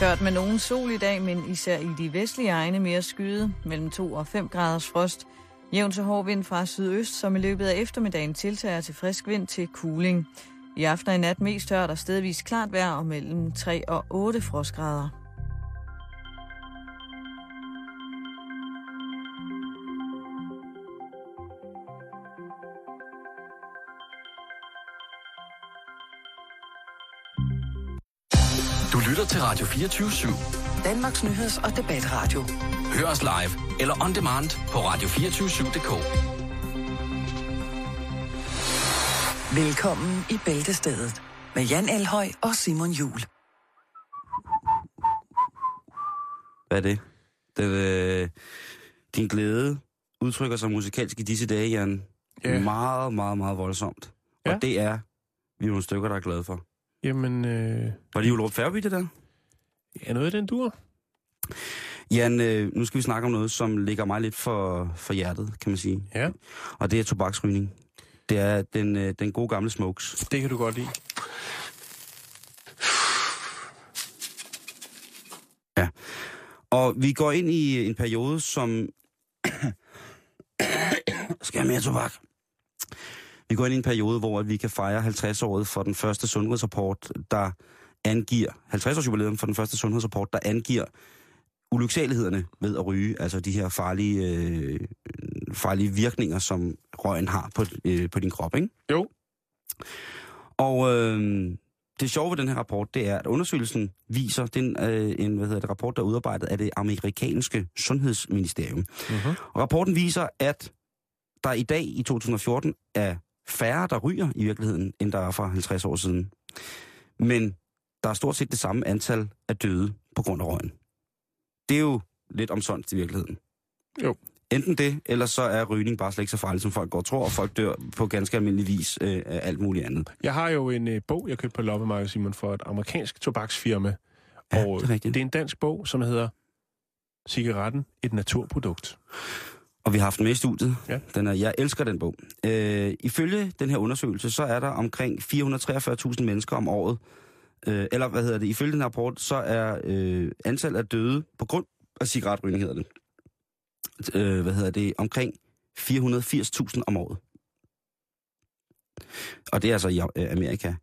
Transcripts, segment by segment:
Tørt med nogen sol i dag, men især i de vestlige egne mere skyde, mellem 2 og 5 graders frost. Jævn til hård vind fra sydøst, som i løbet af eftermiddagen tiltager til frisk vind til cooling. I aften og i nat mest tørt og stedvis klart vejr og mellem 3 og 8 frostgrader. Til Radio 24-7. Danmarks Nyheds- og Debatradio. Hør os live eller on demand på radio247.dk. Velkommen i Bæltestedet med Jan Elhøj og Simon Jul. Hvad er det? det øh, din glæde udtrykker sig musikalsk i disse dage, Jan. Ja. Meget, meget, meget voldsomt. Ja. Og det er vi er nogle stykker, der er glade for. Jamen, øh, Var det Julerup Færby, det der? Ja, noget af den dur. Jan, øh, nu skal vi snakke om noget, som ligger mig lidt for, for hjertet, kan man sige. Ja, Og det er tobaksrygning. Det er den, øh, den gode gamle smokes. det kan du godt lide. Og vi går ind i en periode, som... skal jeg have mere tobak? Vi går ind i en periode, hvor vi kan fejre 50-året for den første sundhedsrapport, der angiver... 50-års jubilæum for den første sundhedsrapport, der angiver ulyksalighederne ved at ryge, altså de her farlige, øh, farlige virkninger, som røgen har på, øh, på din krop, ikke? Jo. Og øh, det sjove ved den her rapport, det er, at undersøgelsen viser, den øh, en hvad hedder det, rapport, der er udarbejdet af det amerikanske sundhedsministerium. Mm-hmm. Og rapporten viser, at der i dag i 2014 er færre, der ryger i virkeligheden, end der er for 50 år siden. Men der er stort set det samme antal af døde på grund af røgen. Det er jo lidt omsondt i virkeligheden. Jo. Enten det, eller så er rygning bare slet ikke så farligt, som folk går og tror, og folk dør på ganske almindelig vis øh, af alt muligt andet. Jeg har jo en øh, bog, jeg købte på loppemarkedet, Simon, for et amerikansk tobaksfirma. Ja, og det er rigtigt. det er en dansk bog, som hedder Cigaretten, et naturprodukt. Og vi har haft den med i studiet. Ja. Den er, jeg elsker den bog. Øh, ifølge den her undersøgelse, så er der omkring 443.000 mennesker om året. Øh, eller hvad hedder det? Ifølge den rapport, så er øh, antallet af døde på grund af cigaretrygning, hedder det. Øh, hvad hedder det? Omkring 480.000 om året. Og det er altså i øh, Amerika.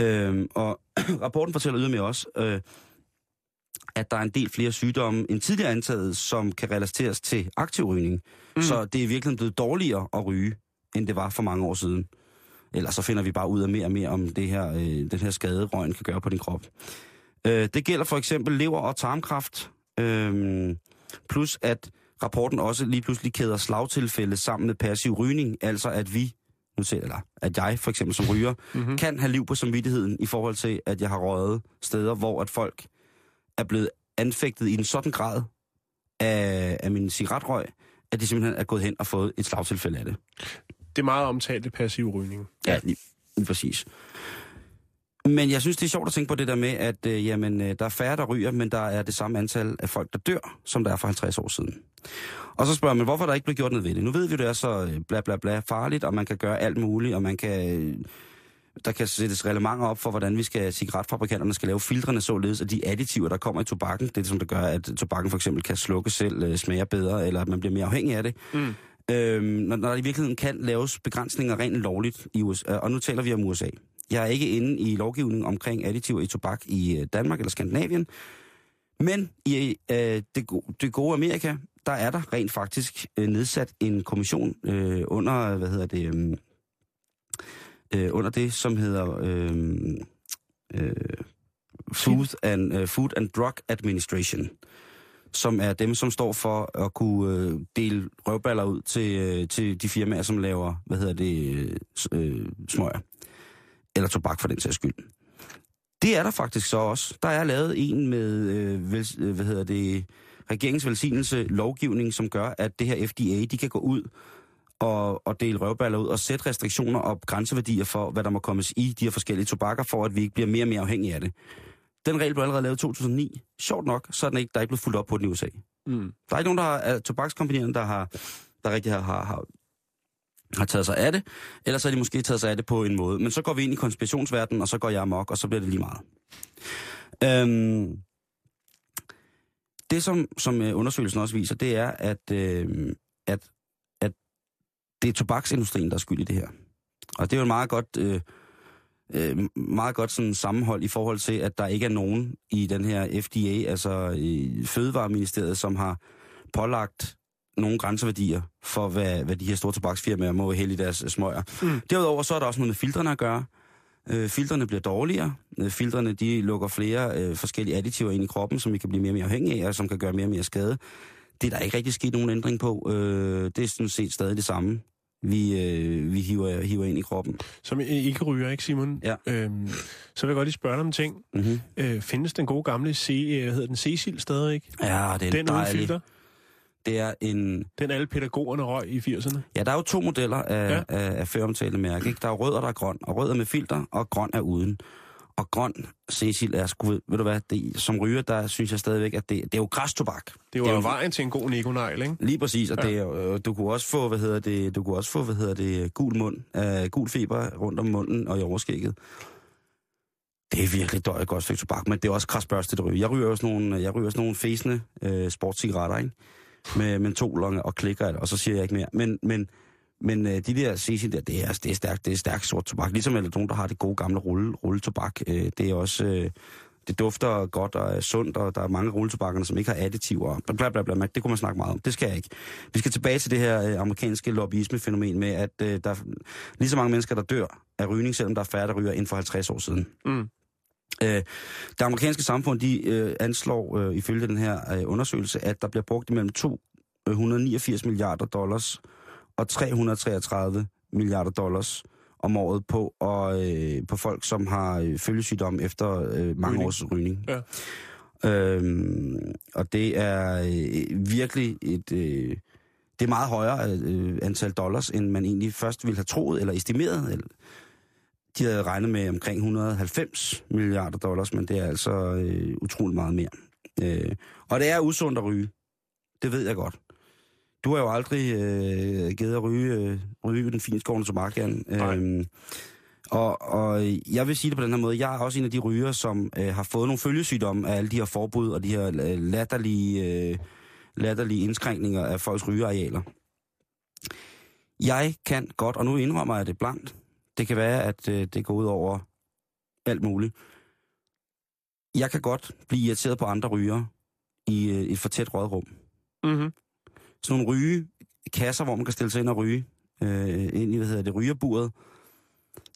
Øh, og rapporten fortæller ydermere også, øh, at der er en del flere sygdomme end tidligere antaget, som kan relateres til aktiv rygning. Mm. Så det er virkelig blevet dårligere at ryge, end det var for mange år siden. Ellers så finder vi bare ud af mere og mere om det her, øh, den her skade, røgen kan gøre på din krop. Øh, det gælder for eksempel lever- og tarmkræft. Øh, plus at rapporten også lige pludselig kæder slagtilfælde sammen med passiv rygning. Altså at vi, nu ser eller at jeg for eksempel som ryger, Mm-hmm. kan have liv på samvittigheden i forhold til, at jeg har røget steder, hvor at folk er blevet anfægtet i en sådan grad af, af min cigaretrøg, at de simpelthen er gået hen og fået et slagtilfælde af det. Det er meget omtalte passiv rygning. Ja, lige, lige præcis. Men jeg synes, det er sjovt at tænke på det der med, at øh, jamen, øh, der er færre, der ryger, men der er det samme antal af folk, der dør, som der er for 50 år siden. Og så spørger man, hvorfor der ikke blev gjort noget ved det? Nu ved vi, det er så øh, bla bla bla farligt, og man kan gøre alt muligt, og man kan... Øh, der kan sættes reglementer op for, hvordan vi skal, cigaretfabrikanterne skal lave filtrene således, at de additiver, der kommer i tobakken, det er det, som der gør, at tobakken for eksempel kan slukke selv, øh, smager bedre, eller at man bliver mere afhængig af det. Mm. Øhm, når, når der i virkeligheden kan laves begrænsninger rent lovligt i USA, øh, og nu taler vi om USA. Jeg er ikke inde i lovgivningen omkring additiver i tobak i øh, Danmark eller Skandinavien, men i øh, det, gode, det gode Amerika, der er der rent faktisk øh, nedsat en kommission øh, under, hvad hedder det, øhm, øh, under det, som hedder øh, øh, Food, and, øh, Food and Drug Administration som er dem, som står for at kunne øh, dele røvballer ud til, øh, til de firmaer, som laver, hvad hedder det, øh, øh smøger. Eller tobak for den sags skyld. Det er der faktisk så også. Der er lavet en med, øh, vel, øh, hvad hedder det, regeringens velsignelse lovgivning, som gør, at det her FDA, de kan gå ud og, og dele røvballer ud og sætte restriktioner og grænseværdier for, hvad der må kommes i de her forskellige tobakker, for at vi ikke bliver mere og mere afhængige af det. Den regel blev allerede lavet i 2009. Sjovt nok, så er den ikke, der er ikke blevet fuldt op på den i USA. Mm. Der er ikke nogen der har, tobakskompanierne, der har, der rigtig har, har, har, har taget sig af det. Ellers har de måske taget sig af det på en måde. Men så går vi ind i konspirationsverdenen, og så går jeg amok, og så bliver det lige meget. Øhm, Det, som, som øh, undersøgelsen også viser, det er, at, øh, at, at det er tobaksindustrien, der er skyld i det her. Og det er jo en meget godt, øh, øh, meget godt sådan sammenhold i forhold til, at der ikke er nogen i den her FDA, altså i Fødevareministeriet, som har pålagt nogle grænseværdier for, hvad, hvad de her store tobaksfirmaer må hælde i deres øh, smøger. Mm. Derudover så er der også noget med filtrene at gøre. Øh, filtrene bliver dårligere. Øh, filtrene de lukker flere øh, forskellige additiver ind i kroppen, som vi kan blive mere og mere afhængige af, og som kan gøre mere og mere skade. Det er der ikke rigtig sket nogen ændring på. Øh, det er sådan set stadig det samme, vi, øh, vi hiver, hiver ind i kroppen. Som ikke ryger, ikke Simon? Ja. Øhm, så vil jeg godt lige spørge dig om ting. Mm-hmm. Øh, findes den gode gamle C, øh, hedder den Cecil stadig, ikke? Ja, det er Den uden dejligt. filter? Det er en... Den alle pædagogerne røg i 80'erne? Ja, der er jo to modeller af, Ja. af, af mærke. Ikke? Der er rød, og der er grøn. Og rød er med filter, og grøn er uden. Og grøn, Cecil, er sgu, ved, ved du hvad, det, som ryger, der synes jeg stadigvæk, at det, det er jo græstobak. Det var jo vejen til en god nikonegl, ikke? Lige præcis, og Ja. det, er øh, du kunne også få, hvad hedder det, du kunne også få, hvad hedder det, gul mund, uh, gul feber rundt om munden og i overskægget. Det er virkelig døje godt stykke tobak, men det er også krasbørstigt at ryge. Jeg ryger også nogle, jeg ryger også nogle fæsende uh, sportscigaretter, ikke? Med mentoler og klikker, og så siger jeg ikke mere. Men, men, men uh, de der Cecil der, det er, det er stærkt, det er stærkt sort tobak. Ligesom der nogen, der har det gode gamle rulle, rulletobak. Uh, det er også, uh, det dufter godt og er sundt, og der er mange rulletobakkerne, som ikke har additiver. bla, bla, bla. Det kunne man snakke meget om. Det skal jeg ikke. Vi skal tilbage til det her øh, amerikanske lobbyisme-fænomen med, at øh, der er lige så mange mennesker, der dør af rygning, selvom der er færre, der ryger inden for 50 år siden. Mm. Øh, det amerikanske samfund, de øh, anslår øh, ifølge den her øh, undersøgelse, at der bliver brugt imellem 289 milliarder dollars og 333 milliarder dollars om året på, og, øh, på folk, som har øh, følgesygdom efter øh, mange Rygning. års rygning. Ja. Øhm, og det er øh, virkelig et... Øh, det er meget højere øh, antal dollars, end man egentlig først ville have troet eller estimeret. Eller, de havde regnet med omkring 190 milliarder dollars, men det er altså øh, utrolig meget mere. Øh, og det er usundt at ryge. Det ved jeg godt. Du har jo aldrig øh, givet at ryge, øh, ryge den finskårende tobak, Jan. Nej. Øhm, og, og jeg vil sige det på den her måde. Jeg er også en af de ryger, som øh, har fået nogle følgesygdomme af alle de her forbud og de her øh, latterlige, øh, latterlige indskrænkninger af folks rygearealer. Jeg kan godt, og nu indrømmer jeg det blankt, det kan være, at øh, det går ud over alt muligt. Jeg kan godt blive irriteret på andre ryger i øh, et for tæt rådrum. Mm-hmm. Sådan nogle rygekasser, hvor man kan stille sig ind og ryge, øh, ind i, hvad hedder det, rygerburet,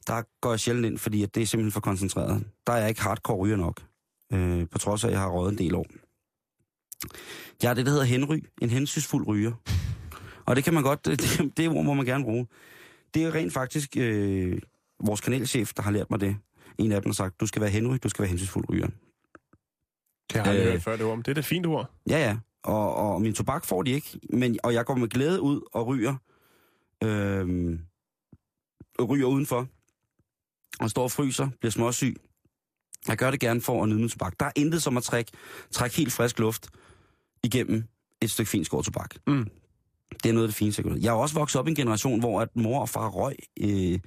der går jeg sjældent ind, fordi at det er simpelthen for koncentreret. Der er jeg ikke hardcore ryger nok, øh, på trods af, at jeg har røget en del år. Jeg er det, der hedder henry, en hensynsfuld ryger. Og det kan man godt, det, det er ord, må man gerne bruge. Det er rent faktisk øh, vores kanalchef, der har lært mig det. En af dem har sagt, du skal være henry, du skal være hensynsfuld ryger. Det har jeg aldrig Øh. hørt før, det ord. Men det er da fint ord. Ja, ja. Og, og min tobak får de ikke. Men, og jeg går med glæde ud og ryger. Og ryger udenfor. Og står og fryser, bliver småsyg. Jeg gør det gerne for at nyde min tobak. Der er intet som at trække, trække helt frisk luft igennem et stykke fint skåret tobak. Mm. Det er noget af det fineste. jeg. Jeg er også vokset op i en generation, hvor at mor og far røg, øh,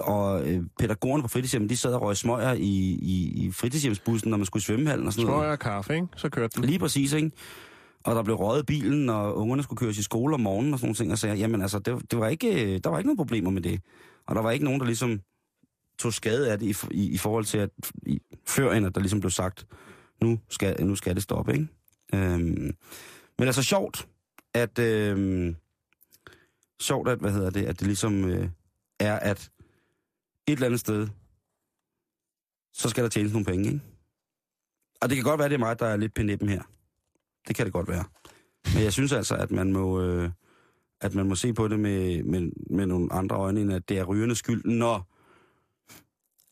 og øh, pædagogerne på fritidshjemmet, de sad og røg smøger i, i, i fritidshjemsbussen, når man skulle i svømmehallen og sådan noget. Smøger og kaffe, ikke? Så kørte den. Lige præcis, ikke? Og der blev røget bilen, og ungerne skulle køres i skole om morgenen og sådan nogle ting, og sagde, jamen altså, det, det var ikke, der var ikke nogen problemer med det. Og der var ikke nogen, der ligesom tog skade af det i, i, i forhold til, at i, før end at der ligesom blev sagt, nu skal, nu skal det stoppe, ikke? Øhm, men altså sjovt, at, øhm, sjovt at, hvad hedder det, at det ligesom øh, er, at et eller andet sted, så skal der tjenes nogle penge, ikke? Og det kan godt være, det er mig, der er lidt penippen her. Det kan det godt være. Men jeg synes altså, at man må, øh, at man må se på det med, med, med nogle andre øjne, end at det er rygernes skyld, når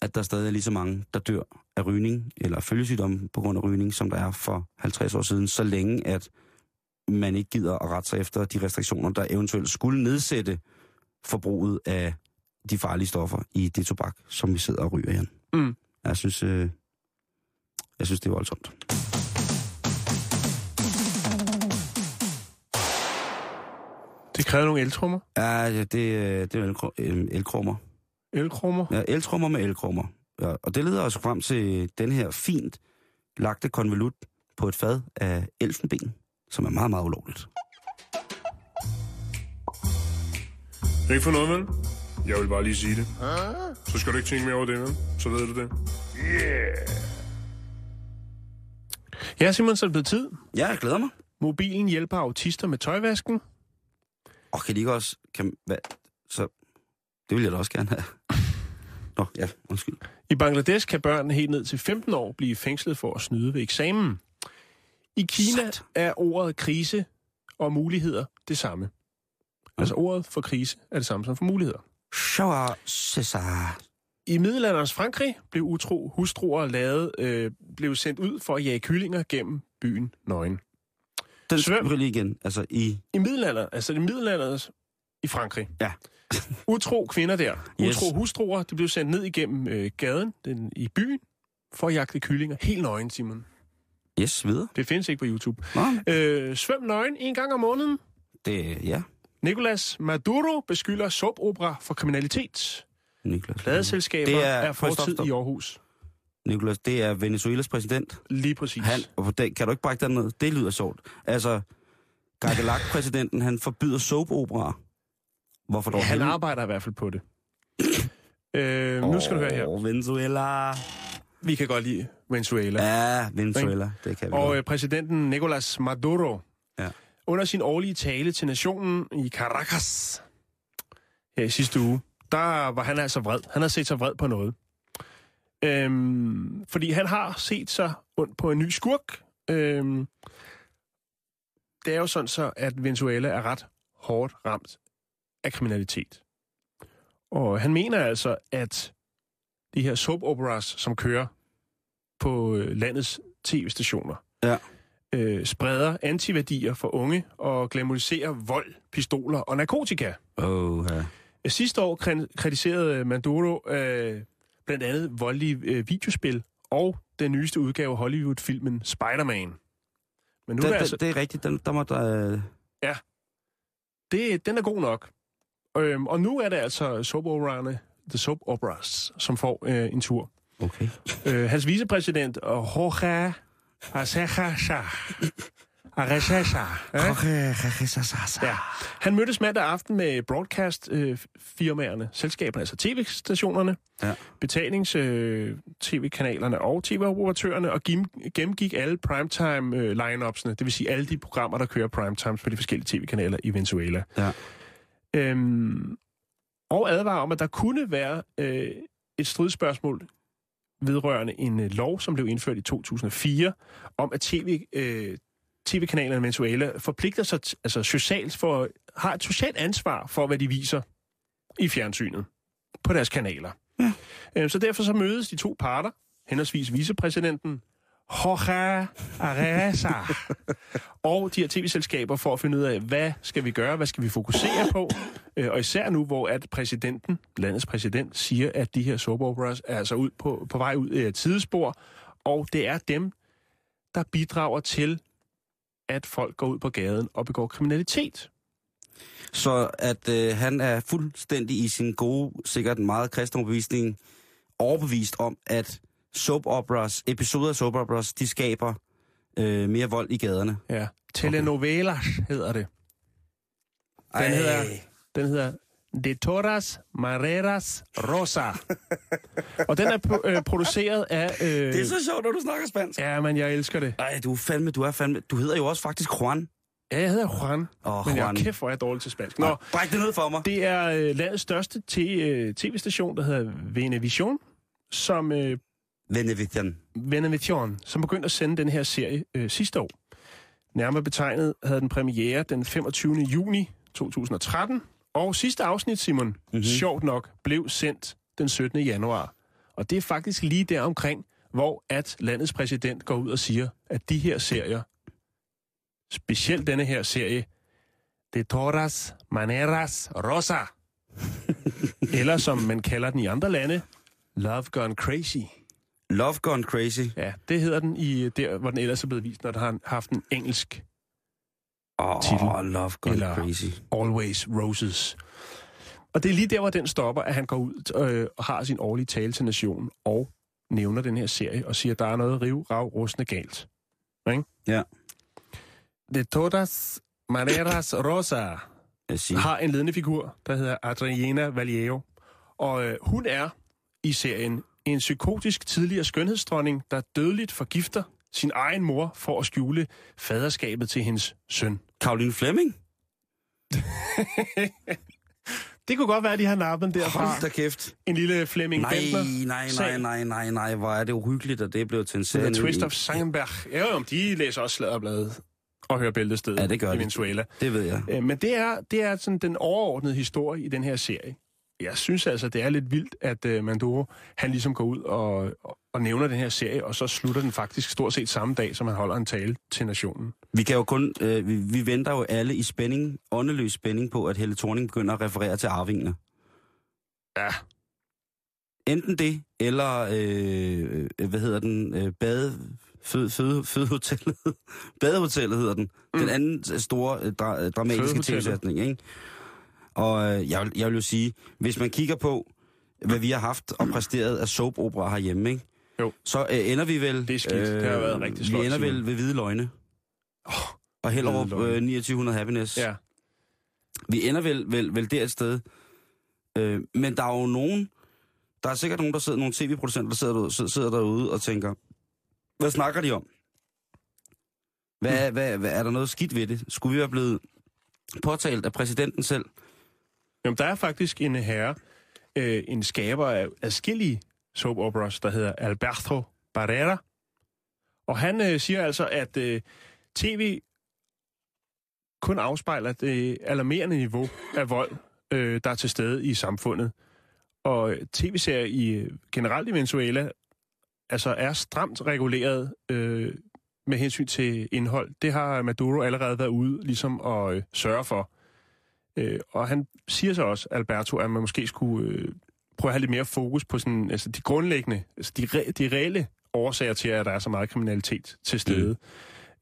at der stadig er lige så mange, der dør af rygning, eller følgesygdomme på grund af rygning, som der er for 50 år siden, så længe at man ikke gider at rette sig efter de restriktioner, der eventuelt skulle nedsætte forbruget af de farlige stoffer i det tobak, som vi sidder og ryger igen. Mm. Jeg synes, øh, jeg synes, det er voldsomt. Det kræver nogle eltrummer. Ja, det, det, øh, det er elkrummer. Elkrummer. Ja, eltrummer med elkrummer. Ja, og det leder os frem til den her fint lagte konvolut på et fad af elfenben, som er meget, meget ulovligt. Ikke for noget, vel? Jeg vil bare lige sige det. Så skal du ikke tænke mere over det, vel? Så ved du det. Yeah! Ja, Simon, så er det blevet tid. Ja, jeg glæder mig. Mobilen hjælper autister med tøjvasken. Og kan de ikke også... Kan, hvad, så, det vil jeg da også gerne have. Nå, ja, undskyld. I Bangladesh kan børn helt ned til 15 år blive fængslet for at snyde ved eksamen. I Kina Sat. er ordet krise og muligheder det samme. Altså ordet for krise er det samme som for muligheder. I middelalderens Frankrig blev utro hustruer lavet, øh, blev sendt ud for at jage kyllinger gennem byen nøgen. Den Svøm. igen. Altså i... I middelalder, altså i middelalders i Frankrig. Ja. Utro kvinder der, Yes. utro hustruer, de blev sendt ned igennem øh, gaden den, i byen for at jagte kyllinger. Helt nøgen, Simon. Yes, videre. Det findes ikke på YouTube. Nå, Øh, svøm nøgen en gang om måneden. det... Ja, Nicolas Maduro beskylder soapopera for kriminalitet. Niklas. Pladeselskaber Det er, er- stop, fortid stop. i Aarhus. Niklas, det er Venezuelas præsident. Lige præcis. Han, og på den, kan du ikke brække den ned? Det lyder sjovt. Altså, Gargalak-præsidenten, han forbyder soap-operaer. Hvorfor dog? Han helvede? arbejder i hvert fald på det. øh, nu skal du høre her. Venezuela. Vi kan godt lide Venezuela. Ja, Venezuela. Det kan vi Og godt. øh, præsidenten Nicolas Maduro, Ja. under sin årlige tale til nationen i Caracas her i sidste uge, der var han altså vred. Han har set sig vred på noget. Øhm, fordi han har set sig ondt på en ny skurk. Øhm, det er jo sådan så, at Venezuela er ret hårdt ramt af kriminalitet. Og han mener altså, at de her soap operas, som kører på øh, landets tv-stationer, Ja. øh, spreder antiværdier for unge og glamoriserer vold, pistoler og narkotika. Åh, ja. Sidste år kri- kritiserede Maduro øh, blandt andet voldelige øh, videospil og den nyeste udgave af Hollywood-filmen Spider-Man. Men nu Det, er altså, det er rigtigt. Den, der må der... Øh, det, den er god nok. Øhm, og nu er det altså soap operaerne, The Soap Operas, som får øh, en tur. okay. Øh, hans vicepræsident, Jorge Arcega Arcega, Ja. Han mødtes mandag aften med broadcast-firmaerne, selskaberne, altså tv-stationerne, Ja. betalings-tv-kanalerne og tv-operatørerne, og gennemgik alle primetime-line-upsene, det vil sige alle de programmer, der kører primetimes på de forskellige tv-kanaler i Venezuela. Ja. Øhm, og advarer om, at der kunne være øh, et stridsspørgsmål vedrørende en øh, lov, som blev indført i 2004, om at tv, øh, tv-kanalerne i Venezuela forpligter sig altså socialt for, har et socialt ansvar for, hvad de viser i fjernsynet på deres kanaler. Ja. Øh, så derfor så mødes de to parter, henholdsvis vicepræsidenten Jorge Areza og de her tv-selskaber for at finde ud af, hvad skal vi gøre, hvad skal vi fokusere på, Øh, og især nu, hvor at præsidenten, landets præsident, siger, at de her soap operas er altså ud på, på vej ud af et sidespor, og det er dem, der bidrager til, at folk går ud på gaden og begår kriminalitet. Så at øh, han er fuldstændig i sin gode, sikkert meget kristne overbevisning, overbevist om, at soap operas, episoder af soap operas, de skaber øh, mere vold i gaderne. Ja. Telenovelas hedder det. Den hedder, den hedder De Toras Mareras Rosa. og den er øh, produceret af... Øh, Det er så sjovt, når du snakker spansk. Ja, men jeg elsker det. Ej, du er fandme, du er fandme... Du hedder jo også faktisk Juan. Ja, jeg hedder Juan, Åh, men jeg Juan. er kæft, hvor er jeg dårlig til spansk. Nå, bræk det ned for mig. det er øh, landets største øh, tv-station, der hedder Venevision, som øh, Venevitian. Venevision, som begyndte at sende den her serie øh, sidste år. Nærmere betegnet havde den premiere den 25. juni 2013, og sidste afsnit, Simon, mm-hmm. sjovt nok, blev sendt den 17. januar. Og det er faktisk lige der omkring, hvor at landets præsident går ud og siger, at de her serier, specielt denne her serie, De Toras Maneras Rosa, eller som man kalder den i andre lande, Love Gone Crazy. Love Gone Crazy. Ja, det hedder den i der, hvor den ellers er blevet vist, når den har haft en engelsk Åh, Titel. oh, Love Gone Eller- Crazy. Always Roses. Og det er lige der, hvor den stopper, at han går ud øh, og har sin årlige tale til nationen og nævner den her serie og siger, at der er noget riv, rav, rustende galt. Ikke? Ja. De todas maneras rosa har en ledende figur, der hedder Adriana Valiero. Og øh, hun er i serien en psykotisk tidligere skønhedsdronning, der dødeligt forgifter sin egen mor for at skjule faderskabet til hendes søn. Karoline Flemming? Det kunne godt være, at de har nappet derfra. Hold da kæft. En lille Flemming Nej, Bentner. nej, nej, nej, nej, nej. Hvor er det uhyggeligt, at det er blevet til en serie. Twist of Sangenberg. Ja, jo, de læser også sladderbladet og hører bæltestedet Ja, det gør i. Venezuela. Det ved jeg. Øh, Men det er, det er sådan den overordnede historie i den her serie. Jeg synes altså, det er lidt vildt, at uh, Manduro, han ligesom går ud og, og, og nævner den her serie, og så slutter den faktisk stort set samme dag, som han holder en tale til nationen. Vi kan jo kun, øh, vi, vi venter jo alle i spænding, åndeløs spænding på, at Helle Thorning begynder at referere til arvingene. Ja. Enten det, eller, øh, øh, hvad hedder den, øh, bade, fød, fød, fødehotellet. Badehotellet hedder den. Mm. Den anden store øh, dra, øh, dramatiske tv-sætning, ikke? Og øh, jeg, vil, jeg vil jo sige, hvis man kigger på, hvad vi har haft og præsteret af soap-opera herhjemme, ikke? Jo. Så øh, ender vi vel... Det er skidt. Det har været rigtig Vi sløjt, ender vel ved Hvide Løgne. Oh, og Hellerup øh, 2900 Happiness. Ja. Vi ender vel, vel, vel der et sted. Øh, men der er jo nogen, der er sikkert nogen, der sidder, nogle tv-producenter, der sidder derude, sidder derude og tænker, hvad snakker de om? Hvad, Hmm. hvad, hvad, er der noget skidt ved det? Skulle vi være blevet påtalt af præsidenten selv? Jamen, der er faktisk en herre, øh, en skaber af adskillige soap operas, der hedder Alberto Barrera. Og han øh, siger altså, at øh, tv kun afspejler det alarmerende niveau af vold, øh, der er til stede i samfundet. Og øh, tv-serier i øh, generelt i Venezuela altså er stramt reguleret øh, med hensyn til indhold. Det har Maduro allerede været ude ligesom at øh, sørge for. Øh, og han siger så også, Alberto, at man måske skulle øh, prøve at have lidt mere fokus på sådan, altså de grundlæggende, altså de, re, de reelle årsager til, at der er så meget kriminalitet til stede.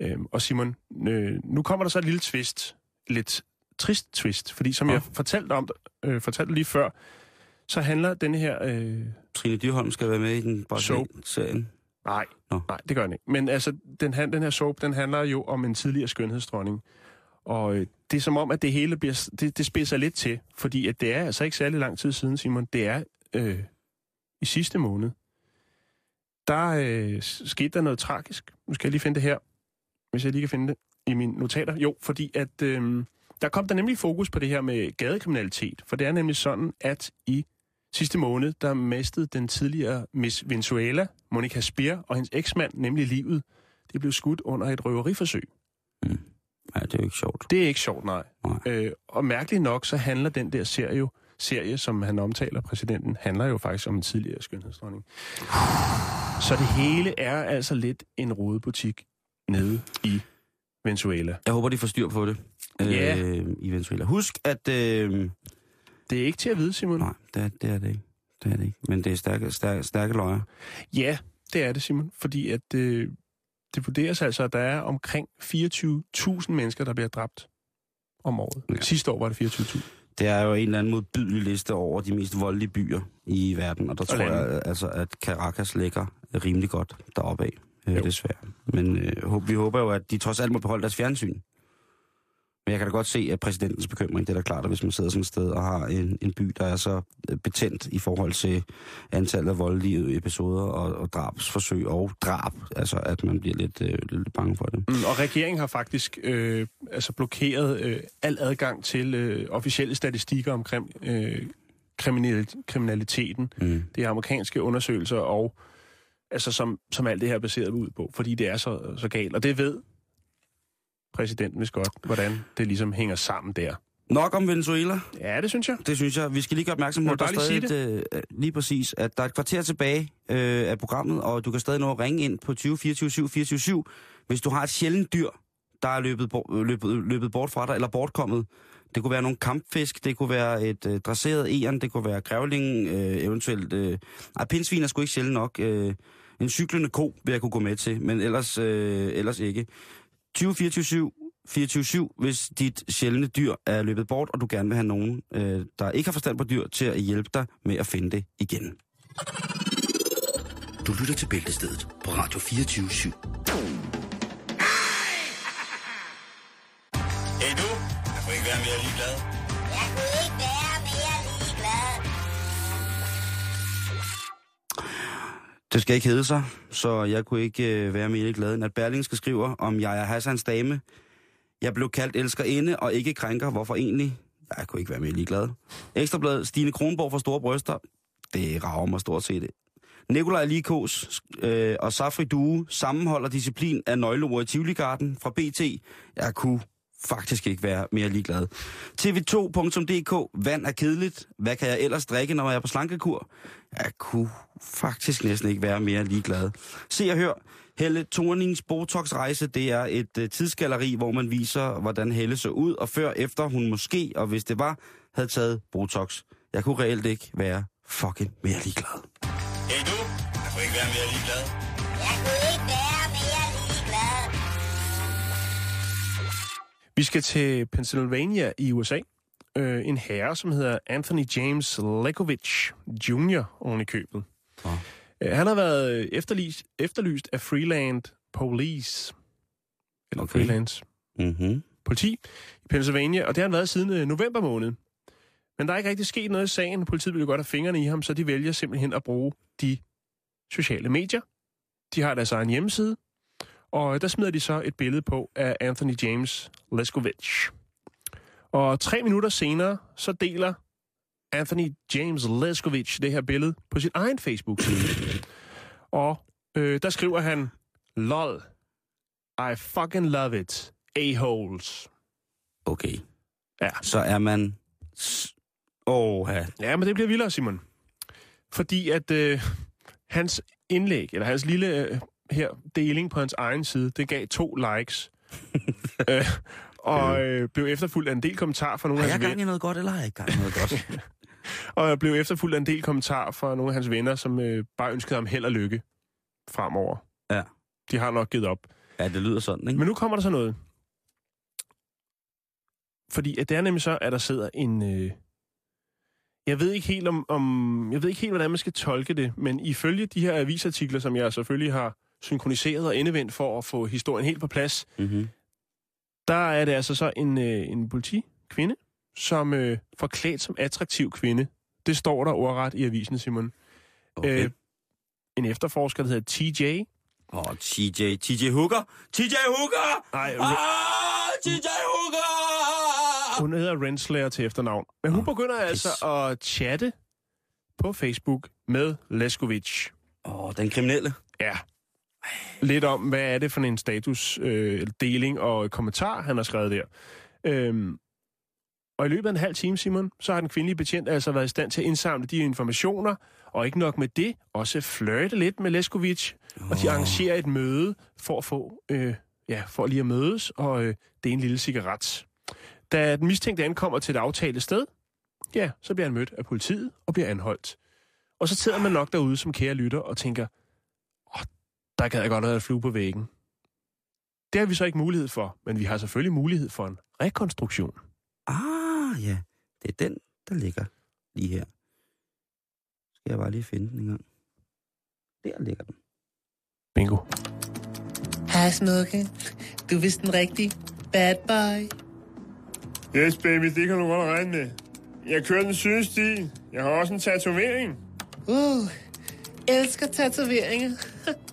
Mm. Øhm, og Simon, øh, nu kommer der så et lille twist, lidt trist twist, fordi som Nå. jeg fortalte om, øh, fortalte lige før, så handler den her... Øh, Trine Dyrholm skal være med i den serien. nej, Nå. nej, det gør den ikke. Men altså, den, den her soap, den handler jo om en tidligere skønhedsdronning. Og øh, det er som om, at det hele bliver, det, det spidser lidt til, fordi at det er altså ikke særlig lang tid siden, Simon. Det er øh, i sidste måned. Der øh, skete der noget tragisk. Nu skal jeg lige finde det her, hvis jeg lige kan finde det i mine notater. Jo, fordi at øh, der kom der nemlig fokus på det her med gadekriminalitet. For det er nemlig sådan, at i sidste måned, der mistede den tidligere Miss Venezuela, Monica Spear, og hendes eksmand, nemlig livet. Det blev skudt under et røveriforsøg. Mm. Nej, det er jo ikke sjovt. Det er ikke sjovt, nej. Nej. Øh, og mærkeligt nok, så handler den der serie, jo, serie, som han omtaler, præsidenten, handler jo faktisk om en tidligere skønhedsdronning. Så det hele er altså lidt en rodebutik nede i Venezuela. Jeg håber, de får styr på det. Ja. Øh, I Venezuela. Husk, at... Øh, Det er ikke til at vide, Simon. nej, det er, det er det ikke. Det er det ikke. Men det er stærke, stærke, stærke løjer. Ja, det er det, Simon. Fordi at øh, det vurderes altså, at der er omkring 24.000 mennesker, der bliver dræbt om året. Ja. Sidste år var det 24.000. Det er jo en eller anden modbydelig liste over de mest voldelige byer i verden, og der Og tror lande. jeg altså, at Caracas ligger rimelig godt deroppe af, øh, desværre. Men øh, vi håber jo, at de trods alt må beholde deres fjernsyn. Men jeg kan da godt se, at præsidentens bekymring, det er da klart, at hvis man sidder sådan et sted og har en, en by, der er så øh, betændt i forhold til antallet af voldelige episoder og, og drabsforsøg og drab, altså at man bliver lidt, øh, lidt bange for det. Mm, og regeringen har faktisk øh, altså blokeret øh, al adgang til øh, officielle statistikker omkring øh, kriminal- kriminaliteten. Mm. Det er amerikanske undersøgelser, og altså som, som alt det her er baseret ud på, fordi det er så, så galt. Og det ved præsidenten vist godt, hvordan det ligesom hænger sammen der. Nok om Venezuela. Ja, det synes jeg. Det synes jeg. Vi skal lige gøre opmærksom på, at der er stadig et, øh, lige præcis, at der er et kvarter tilbage øh, af programmet, og du kan stadig nå at ringe ind på 20 24 7 24 7, hvis du har et sjældent dyr, der er løbet, bort- løbet, løbet bort fra dig, eller bortkommet. Det kunne være nogle kampfisk, det kunne være et øh, dresseret eren, det kunne være grævling, øh, eventuelt... Øh, ej, pindsvin er sgu ikke sjældent nok. Øh, en cyklende ko vil jeg kunne gå med til, men ellers, øh, ellers ikke. 2024-7, 24-7, hvis dit sjældne dyr er løbet bort, og du gerne vil have nogen, øh, der ikke har forstand på dyr, til at hjælpe dig med at finde det igen. Du lytter til Bæltestedet på Radio 24 /7. Endnu? Jeg kunne ikke være mere ligeglad. Det skal ikke hedde sig, så jeg kunne ikke øh, være mere glad, end at Berlingske skriver om jeg er Hassans dame. Jeg blev kaldt elskerinde og ikke krænker. Hvorfor egentlig? Jeg kunne ikke være mere ligeglad. Ekstrablad Stine Kronborg for store bryster. Det rager mig stort set. Nikolaj Likos øh, og Safri Due sammenholder disciplin af nøgleord i Tivoligarden fra BT. Jeg kunne faktisk ikke være mere ligeglad. tv2.dk. Vand er kedeligt. Hvad kan jeg ellers drikke, når jeg er på slankekur? Jeg kunne faktisk næsten ikke være mere ligeglad. Se og hør. Helle Thornings Botox-rejse, det er et uh, tidsgalleri, hvor man viser, hvordan Helle så ud, og før efter hun måske, og hvis det var, havde taget Botox. Jeg kunne reelt ikke være fucking mere ligeglad. Hey du, jeg kunne ikke være mere ligeglad. Jeg kunne ikke være Vi skal til Pennsylvania i USA. Øh, en herre, som hedder Anthony James Lekovich Jr. oven i købet. Ja. Øh, han har været efterlyst, efterlyst af Freeland Police. Eller Okay. okay. Freelance Mm-hmm. politi i Pennsylvania, og det har han været siden øh, november måned. Men der er ikke rigtig sket noget i sagen. Politiet vil jo godt have fingrene i ham, så de vælger simpelthen at bruge de sociale medier. De har deres egen hjemmeside, og der smider de så et billede på af Anthony James Leskovich. Og tre minutter senere, så deler Anthony James Leskovich det her billede på sin egen Facebook-side. Og øh, der skriver han, LOL, I fucking love it, a-holes. Okay. Ja. Så er man... Åh, ja. Ja, men det bliver vildere, Simon. Fordi at øh, hans indlæg, eller hans lille øh, her deling på hans egen side, det gav to likes. øh, og øh, blev efterfulgt af en del kommentarer fra nogle Har af jeg hans gang venner, i noget godt, eller har jeg ikke gang i noget godt? og blev efterfulgt af en del kommentarer fra nogle af hans venner, som øh, bare ønskede ham held og lykke fremover. Ja. De har nok givet op. ja, det lyder sådan, ikke? Men nu kommer der så noget. Fordi at det er nemlig så, at der sidder en... Øh, jeg ved ikke helt om, om... Jeg ved ikke helt, hvordan man skal tolke det, men ifølge de her avisartikler, som jeg selvfølgelig har synkroniseret og endevendt for at få historien helt på plads, Mm-hmm. der er det altså så en, øh, en politikvinde, som øh, forklædt som attraktiv kvinde. Det står der ordret i avisen, Simon. Okay. Øh, en efterforsker, der hedder TJ. Åh, oh, TJ. TJ Hooker. TJ Hooker! Nej, Ah, TJ Hooker! Hun hedder Renslayer til efternavn. Men hun Nå, begynder altså at chatte på Facebook med Leskovich. Åh, oh, den kriminelle. Ja. Lidt om, hvad er det for en status, øh, deling og kommentar, han har skrevet der. Øhm, og i løbet af en halv time, Simon, så har den kvindelige betjent altså været i stand til at indsamle de informationer, og ikke nok med det, også flirte lidt med Leskovich, og de arrangerer et møde for at få, øh, ja, for lige at mødes, og øh, det er en lille cigaret. Da den mistænkte ankommer til det aftalte sted, ja, så bliver han mødt af politiet og bliver anholdt. Og så sidder man nok derude som kære lytter og tænker, der gad jeg godt have været flue på væggen. Det har vi så ikke mulighed for, men vi har selvfølgelig mulighed for en rekonstruktion. Ah, ja. Det er den, der ligger lige her. Skal jeg bare lige finde den en gang. Der ligger den. Bingo. Hej, Smukke. Du er vist den rigtige bad boy. Yes, baby, det kan du godt regne med. Jeg kører den sydstil. Jeg har også en tatovering. Uh, elsker tatoveringer.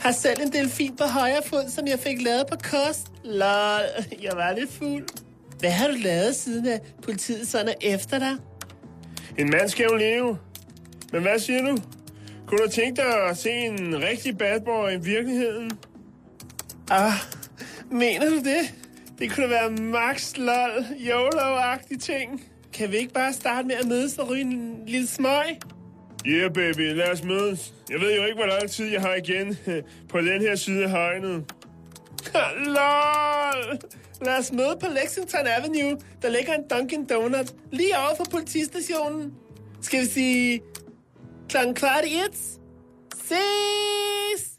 har selv en delfin på højre fod, som jeg fik lavet på kost. Lol, jeg var lidt fuld. Hvad har du lavet, siden at politiet sådan er efter dig? En mand skal jo leve. Men hvad siger du? Kunne du tænke dig at se en rigtig bad boy i virkeligheden? Ah, mener du det? Det kunne være max lol, YOLO-agtige ting. Kan vi ikke bare starte med at mødes og ryge en lille smøg? Yeah, baby, lad os mødes. Jeg ved jo ikke, hvor lang tid jeg har igen på den her side af hegnet. LOL! Lad os møde på Lexington Avenue. Der ligger en Dunkin' Donut lige over for politistationen. Skal vi sige klokken kvart i et? Ses!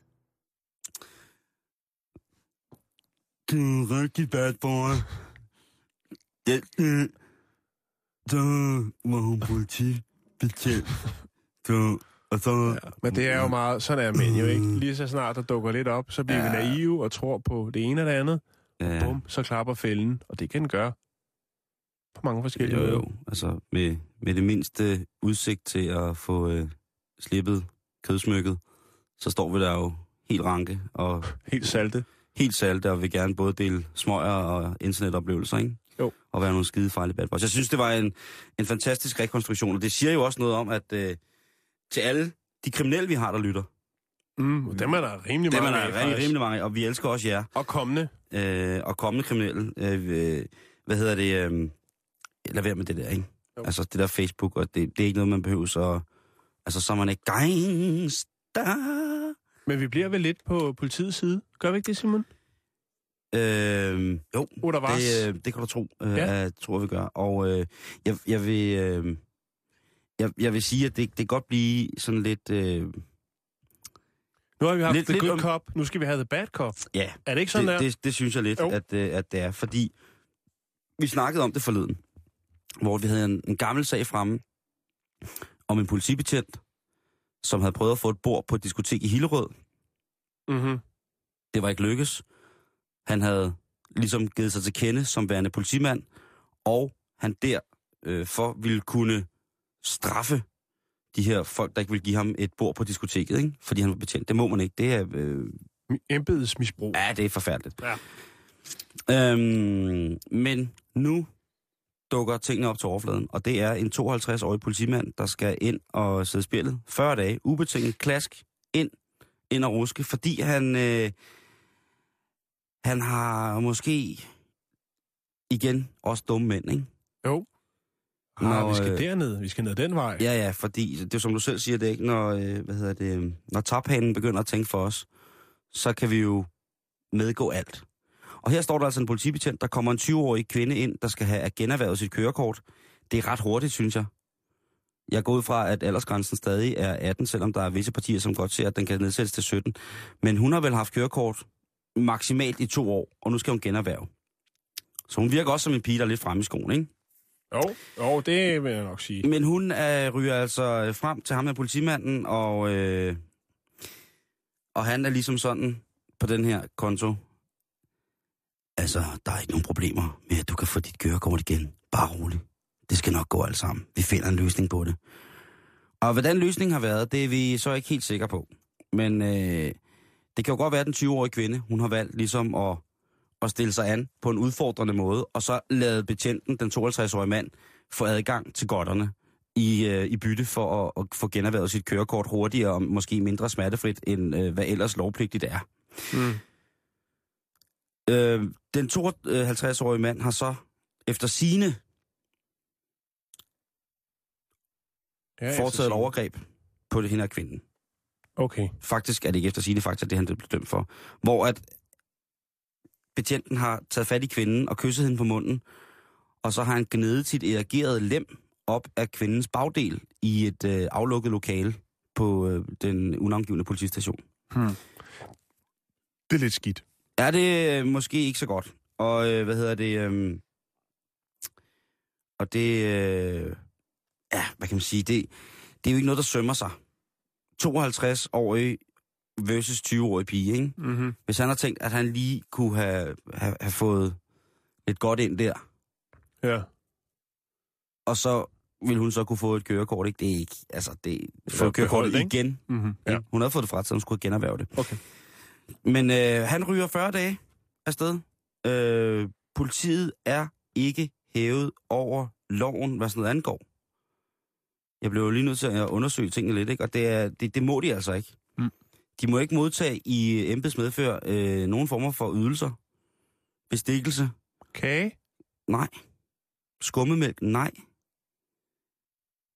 Du er en rigtig bad boy. Det, øh, der var hun politibetjent. Så, og så... Ja, men det er jo meget, sådan er mænd jo ikke. Lige så snart der dukker lidt op, så bliver ja. vi naive og tror på det ene og det andet. Ja. Bum, så klapper fælden, og det kan den gøre på mange forskellige Jo, måder. jo. Altså, med, med det mindste udsigt til at få øh, slippet kødsmykket, så står vi der jo helt ranke og Helt salte. helt salte, og vil gerne både dele smøger og internetoplevelser, ikke? Jo. Og være nogle skide fejl i bad boys. Jeg synes, det var en, en fantastisk rekonstruktion, og det siger jo også noget om, at øh, til alle de kriminelle, vi har, der lytter, Mm, dem er der rimelig dem er mange der af, rimelig mange, og vi elsker også jer, Og kommende. øh, og kommende kriminelle. Øh, øh, hvad hedder det? Øh, lad være med det der, ikke? Jo. Altså, det der Facebook, og det, det er ikke noget, man behøver så... Altså, så er man ikke gangster. Men vi bliver vel lidt på politiets side. Gør vi ikke det, Simon? Øh, jo, Oder was? det, øh, det kan du tro, øh, Ja. at, tror jeg, vi gør. Og øh, jeg, jeg, vil, øh, jeg, jeg vil sige, at det, det kan godt blive sådan lidt... Øh, Nu har vi haft Lidt- the lidt good om- cop. Nu skal vi have the bad cop. ja, Er det ikke sådan, det, der? det, det synes jeg lidt, Jo. at, øh, at det er. Fordi vi snakkede om det forleden, hvor vi havde en, en gammel sag fremme om en politibetjent, som havde prøvet at få et bord på et diskotek i Hillerød. Mm-hmm. Det var ikke lykkes. Han havde ligesom givet sig til kende som værende politimand, og han der øh, for ville kunne straffe de her folk, der ikke ville give ham et bord på diskoteket, ikke? fordi han var betjent. Det må man ikke. Det er, øh, Embedsmisbrug. ja, det er forfærdeligt. Ja. Øhm, men nu dukker tingene op til overfladen, og det er en 52-årig politimand, der skal ind og sidde i spillet 40 dage, ubetinget klask, ind, ind og ruske, fordi han, øh, han har måske igen også dumme mænd, ikke? Jo. Ah, Nå, vi skal øh, derned. Vi skal ned den vej. Ja, ja, fordi det er som du selv siger, det er ikke, når, øh, hvad hedder det, øh, når taphanen begynder at tænke for os, så kan vi jo medgå alt. Og her står der altså en politibetjent, der kommer en 20-årig kvinde ind, der skal have generhvervet sit kørekort. Det er ret hurtigt, synes jeg. Jeg går ud fra, at aldersgrænsen stadig er 18, selvom der er visse partier, som godt ser, at den kan nedsættes til 17. Men hun har vel haft kørekort maksimalt i to år, og nu skal hun generhverve. Så hun virker også som en pige, der er lidt fremme i skoen, ikke? Jo, jo, det vil jeg nok sige. Men hun øh, ryger altså øh, frem til ham med politimanden, og, øh, og han er ligesom sådan på den her konto. Altså, der er ikke nogen problemer med, at du kan få dit kørekort igen. Bare rolig. Det skal nok gå alt sammen. Vi finder en løsning på det. Og hvordan løsningen har været, det er vi så ikke helt sikre på. Men øh, det kan jo godt være, at den 20-årige kvinde, hun har valgt ligesom at, at stille sig an på en udfordrende måde, og så lade betjenten, den 52-årige mand, få adgang til godterne i, øh, i bytte for at, at få generhvervet sit kørekort hurtigere og måske mindre smertefrit, end øh, hvad ellers lovpligtigt er. Mm. Øh, den 52-årige mand har så efter sine Ja, foretaget et overgreb på det hende af kvinden. Okay. Faktisk er det ikke efter sine fakta, det han blev dømt for. Hvor at betjenten har taget fat i kvinden og kysset hende på munden, og så har han gnedet sit eragerede lem op af kvindens bagdel i et øh, aflukket lokale på øh, den unavngivende politistation. Hmm. Det er lidt skidt. Er det øh, måske ikke så godt. Og øh, hvad hedder det? Øh, og det... Øh, ja, hvad kan man sige? Det, det er jo ikke noget, der sømmer sig. 52-årig versus 20-årig pige, ikke? Mm-hmm. Hvis han har tænkt, at han lige kunne have, have, have fået lidt godt ind der, Ja. og så vil hun så kunne få et kørekort, ikke? Det er ikke, altså, det få kørekortet igen. Mm-hmm. Ja. Ja. Hun havde fået det fra, så hun skulle generhverve det. Okay. Men øh, han ryger 40 dage afsted. Øh, politiet er ikke hævet over loven, hvad sådan noget angår. Jeg blev jo lige nødt til at undersøge tingene lidt, ikke? og det, er, det, det må de altså ikke. De må ikke modtage i embedsmedfør øh, nogen former for ydelser. Bestikkelse? Kage? Nej. Skummemælk? Nej.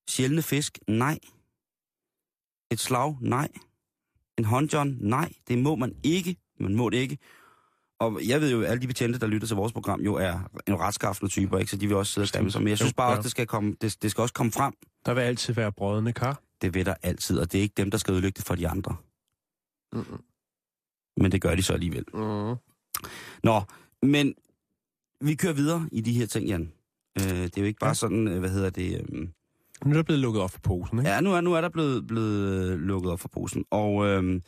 Sjældne fisk? Nej. Et slag? Nej. En håndjohn? Nej. Det må man ikke. Man må det ikke. Og jeg ved jo, at alle de betjente, der lytter til vores program, jo er en retskaffende typer, ikke? Så de vil også sidde og stemme sig. Men jeg synes bare også, det skal, komme, det, det skal også komme frem. Der vil altid være brødende kar. Det ved der altid, og det er ikke dem, der skal ødelægge det for de andre. Mm-hmm. Men det gør de så alligevel. Mm. Nå, men vi kører videre i de her ting, Jan. Øh, det er jo ikke bare Ja. sådan, øh, hvad hedder det... Øh, Nu er der blevet lukket op for posen, ikke? Ja, nu er, nu er der blevet, blevet øh, lukket op for posen. Og øh,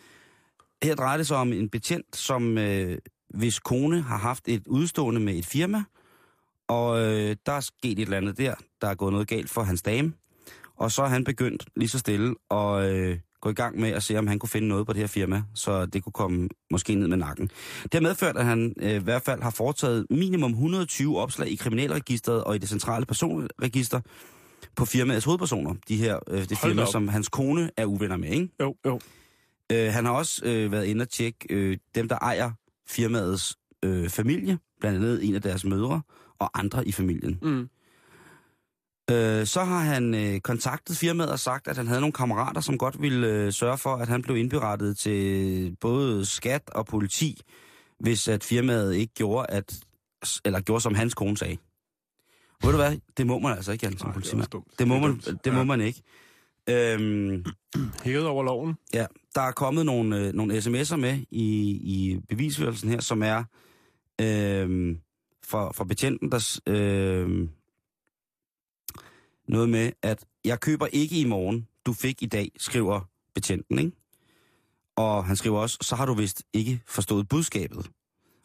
her drejer det sig om en betjent, som øh, hvis kone har haft et udstående med et firma, og øh, der er sket et eller andet der, der er gået noget galt for hans dame, og så er han begyndt lige så stille at øh, gå i gang med at se, om han kunne finde noget på det her firma, så det kunne komme måske ned med nakken. Det har medført, at han øh, i hvert fald har foretaget minimum 120 opslag i kriminalregisteret og i det centrale personregister på firmaets hovedpersoner, de her øh, det firma, som hans kone er uvenner med, ikke? Jo, jo. Øh, han har også øh, været inde og tjekke øh, dem, der ejer firmaets øh, familie, blandt andet en af deres mødre og andre i familien. Mm. Øh, så har han øh, kontaktet firmaet og sagt, at han havde nogle kammerater, som godt ville øh, sørge for, at han blev indberettet til både skat og politi, hvis at firmaet ikke gjorde, at, eller gjorde som hans kone sagde. Ved du hvad? Det må man altså ikke, Jan, som det politimand. Det må, man, det må Ja. man ikke. Øhm, Hævet over loven. Ja, der er kommet nogle, øh, nogle sms'er med i, i bevisførelsen her, som er øh, fra, fra betjenten, der øh, noget med, at jeg køber ikke i morgen, du fik i dag, skriver betjenten, ikke? Og han skriver også, så har du vist ikke forstået budskabet.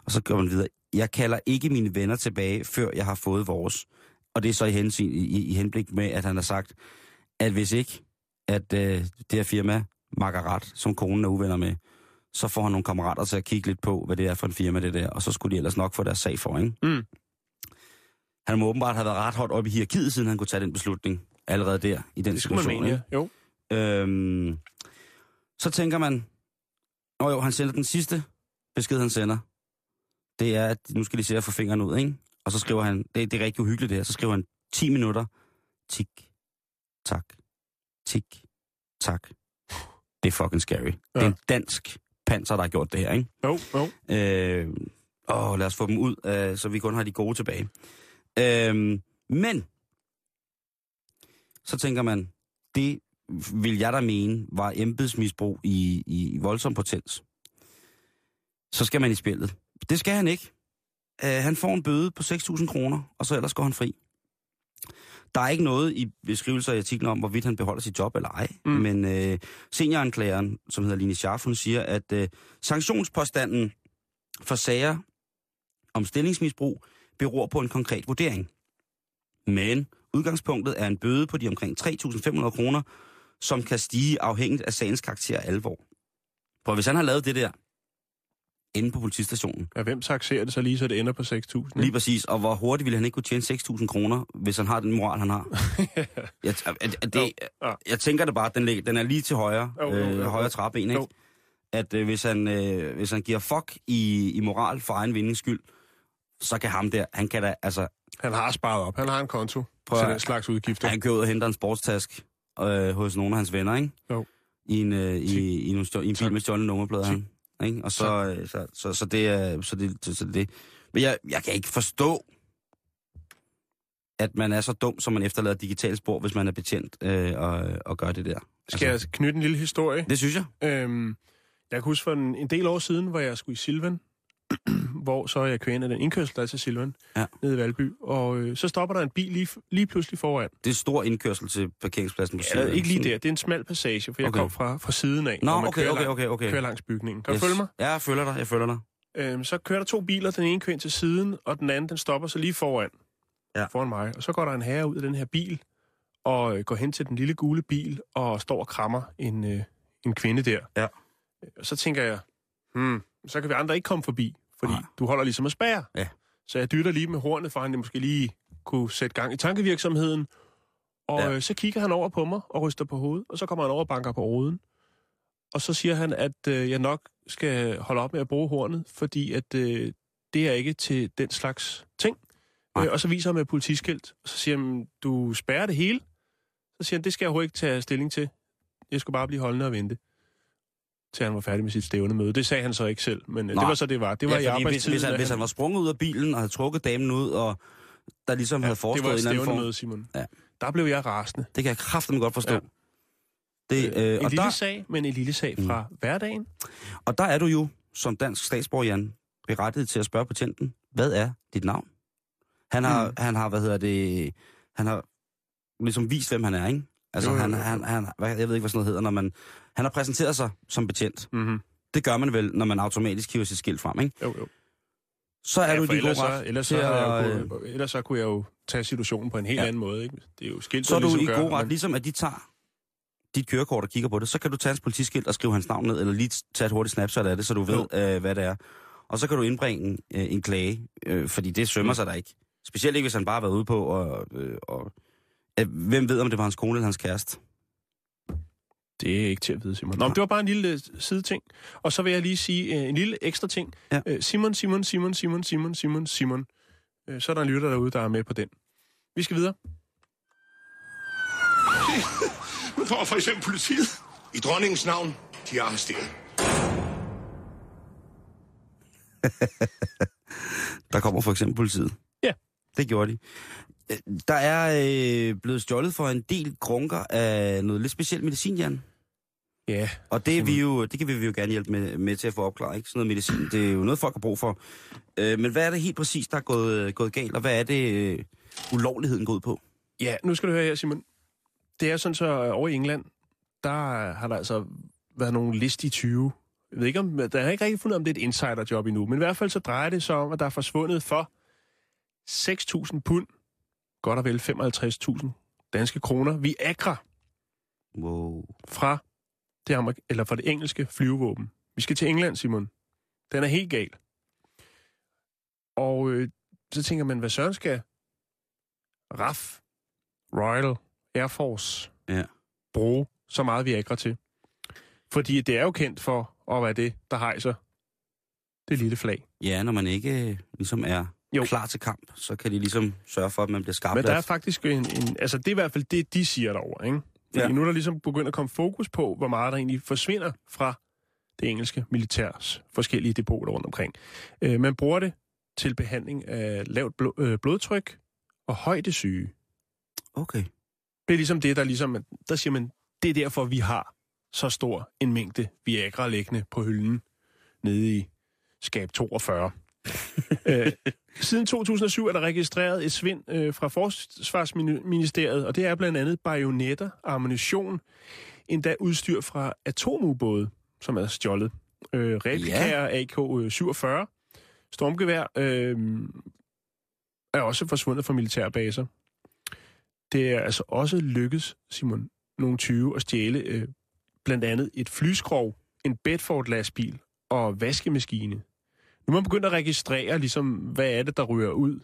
Og så går man videre, jeg kalder ikke mine venner tilbage, før jeg har fået vores. Og det er så i, hensyn, i, i henblik med, at han har sagt, at hvis ikke, at øh, det her firma makker ret, som konen er uvenner med, så får han nogle kammerater til at kigge lidt på, hvad det er for en firma, det der, og så skulle de ellers nok få deres sag for, ikke? Mm. Han må åbenbart have været ret højt oppe i hierarkiet, siden han kunne tage den beslutning allerede der, i den Det skulle man situation. mene, ja. Jo. Øhm, så tænker man, Nå jo, han sender den sidste besked, han sender. Det er, at nu skal de se at få fingrene ud, ikke? Og så skriver han, det, det er rigtig uhyggeligt det her, så skriver han 10 minutter. Tik, tak, tik, tak. Det er fucking scary. Ja. Det er en dansk panser, der har gjort det her, ikke? Jo, jo. Øh, åh, lad os få dem ud, øh, så vi kun har de gode tilbage. Øh, men, så tænker man, det vil jeg da mene var embedsmisbrug i, i voldsom potens. Så skal man i spillet. Det skal han ikke. Øh, han får en bøde på 6.000 kroner, og så ellers går han fri. Der er ikke noget i beskrivelser i artiklen om, hvorvidt han beholder sit job eller ej. Mm. Men øh, senioranklageren, som hedder Line Scharf, hun siger, at øh, sanktionspåstanden for sager om stillingsmisbrug beror på en konkret vurdering. Men udgangspunktet er en bøde på de omkring 3.500 kroner, som kan stige afhængigt af sagens karakter og alvor. For hvis han har lavet det der inde på politistationen, Ja, hvem taxerer det så lige, så det ender på 6.000? Lige præcis. Og hvor hurtigt ville han ikke kunne tjene 6.000 kroner, hvis han har den moral, han har? jeg, at- at det, ja. jeg tænker det bare, at den, lig- den er lige til højre, jo, øh, jo. højre træben, ikke? Jo. At øh, hvis, han, øh, hvis han giver fuck i, i moral for egen vindings skyld, så kan ham der, han kan da, altså, Han har sparet op. Han har en konto Prøv til den slags udgifter. han kører ud og henter en sportstask øh, hos nogle af hans venner, ikke? Jo. I en, øh, i, i, stjå- i en bil med stjålne nummerplader, han. Ikke? Og så, øh, så, så, så, det er, så det, så, så det. Men jeg, jeg kan ikke forstå, at man er så dum, som man efterlader digitalt spor, hvis man er betjent øh, og, og gør det der. Skal jeg knytte en lille historie? Det synes jeg. Øhm, jeg kan huske for en, en del år siden, hvor jeg skulle i Silvan, hvor så jeg kører ind af den indkørsel, der er til Silvan, Ja. nede i Valby, og øh, så stopper der en bil lige, lige pludselig foran. Det er stor indkørsel til parkeringspladsen på Eller siden. ikke lige der, det er en smal passage, for jeg Okay. kom fra, fra siden af, Nå, man okay, kører, okay, okay, okay. kører langs bygningen. Kan du Yes. følge mig? Ja, jeg følger dig, jeg følger dig. Øhm, så kører der to biler, den ene kører ind til siden, og den anden den stopper så lige foran, Ja. foran mig. Og så går der en herre ud af den her bil, og øh, går hen til den lille gule bil, og står og krammer en, øh, en kvinde der. Ja. Og så tænker jeg, hmm, så kan vi andre ikke komme forbi, fordi Nej. du holder ligesom at spærre. Ja. Så jeg dytter lige med hornet, for han måske lige kunne sætte gang i tankevirksomheden. Og Ja. øh, så kigger han over på mig og ryster på hovedet, og så kommer han over og banker på ruden. Og så siger han, at øh, jeg nok skal holde op med at bruge hornet, fordi at øh, det er ikke til den slags ting. Nej. Øh, og så viser han med politiskilt, og så siger han, du spærrer det hele. Så siger han, det skal jeg overhovedet ikke tage stilling til. Jeg skulle bare blive holdende og vente til han var færdig med sit stævnemøde. Det sagde han så ikke selv, men øh, Nej. det var så det var. Det var ja, i fordi hvis, arbejdstiden. hvis, han, hvis han var sprunget ud af bilen og havde trukket damen ud, og der ligesom ja, havde forestået en eller anden form... stævnemøde, Simon. Ja. Der blev jeg rasende. Det kan jeg kraftigt godt forstå. Ja. Det, Øh, øh, en og, lille der, sag, men en lille sag fra mm. hverdagen. og der er du jo, som dansk statsborger, Jan, berettiget til at spørge betjenten, hvad er dit navn? Han har, mm. han har hvad hedder det, han har ligesom vist, hvem han er, ikke? Altså, Jo, han, han, han, hvad- jeg ved ikke, hvad sådan noget hedder, når man... Han har præsenteret sig som betjent. Mm-hmm. Det gør man vel, når man automatisk hiver sit skilt frem, ikke? Jo, jo. så er Ja, du i ellers, så, ret ellers, så jeg øh, jo, kunne- ellers så kunne jeg jo tage situationen på en helt Ja. anden måde. Ikke? Det er jo skilt, så er du ligesom i god ret. men- Ligesom at de tager dit kørekort og kigger på det, så kan du tage hans politiskilt og skrive hans navn ned, eller lige tage et hurtigt snapshot af det, så du ved, øh, hvad det er. Og så kan du indbringe øh, en klage, øh, fordi det sømmer sig der ikke. Specielt ikke, hvis han bare har været ude på, og, øh, og øh, hvem ved, om det var hans kone eller hans kæreste. Det er ikke til at vide, Simon. Nå, men det var bare en lille øh, sideting. Og så vil jeg lige sige øh, en lille ekstra ting. Ja. Øh, Simon, Simon, Simon, Simon, Simon, Simon, Simon. Øh, så er der en lytter derude, der er med på den. Vi skal videre. Nu får for eksempel politiet. I dronningens navn, de er arresteret. Der kommer for eksempel politiet. Ja. Det gjorde de. Øh, Der er øh, blevet stjålet for en del grunker af noget lidt specielt medicin, Jan. Ja, Og det, er vi jo, det kan vi jo gerne hjælpe med, med til at få opklaret, ikke? Sådan noget medicin, det er jo noget, folk har brug for. Øh, men hvad er det helt præcis, der er gået, gået galt, og hvad er det, øh, ulovligheden gået på? Ja, nu skal du høre her, Simon. Det er sådan så øh, over i England, der har der altså været nogle listige 20. Jeg ved ikke om, der er ikke rigtig fundet, om det er et insiderjob endnu, men i hvert fald så drejer det sig om, at der er forsvundet for 6.000 pund, godt og vel 55.000 danske kroner, Viagra Wow. fra det, amerik- eller fra det engelske flyvevåben. Vi skal til England, Simon. Den er helt gal. Og øh, så tænker man, hvad søren skal RAF, Royal Air Force, Ja. bruge så meget Viagra til? Fordi det er jo kendt for at være det, der hejser det lille flag. Ja, når man ikke øh, ligesom er Jo. klar til kamp, så kan de ligesom sørge for, at man bliver skarp. Men der er faktisk en, en... Altså, det er i hvert fald det, de siger derovre, ikke? Fordi. Ja. nu er der ligesom begyndt at komme fokus på, hvor meget der egentlig forsvinder fra det engelske militærs forskellige depoter rundt omkring. Øh, man bruger det til behandling af lavt blod, øh, blodtryk og højdesyge. Okay. Det er ligesom det, der ligesom... Der siger man, det er derfor, vi har så stor en mængde Viagra liggende på hylden nede i skab 42. øh, siden 2007 er der registreret et svind øh, fra Forsvarsministeriet, og det er blandt andet bajonetter, ammunition, endda udstyr fra atomubåde, som er stjålet. Øh, replikaer ja. AK-47, stormgevær øh, er også forsvundet fra militærbaser. Det er altså også lykkedes, Simon, nogle 20 at stjæle øh, blandt andet et flyskrov, en Bedford-lastbil og vaskemaskine. Nu er man begyndt at registrere, ligesom, hvad er det, der ryger ud.